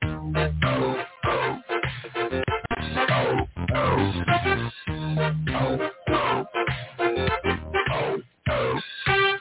Oh, oh, oh, oh, oh.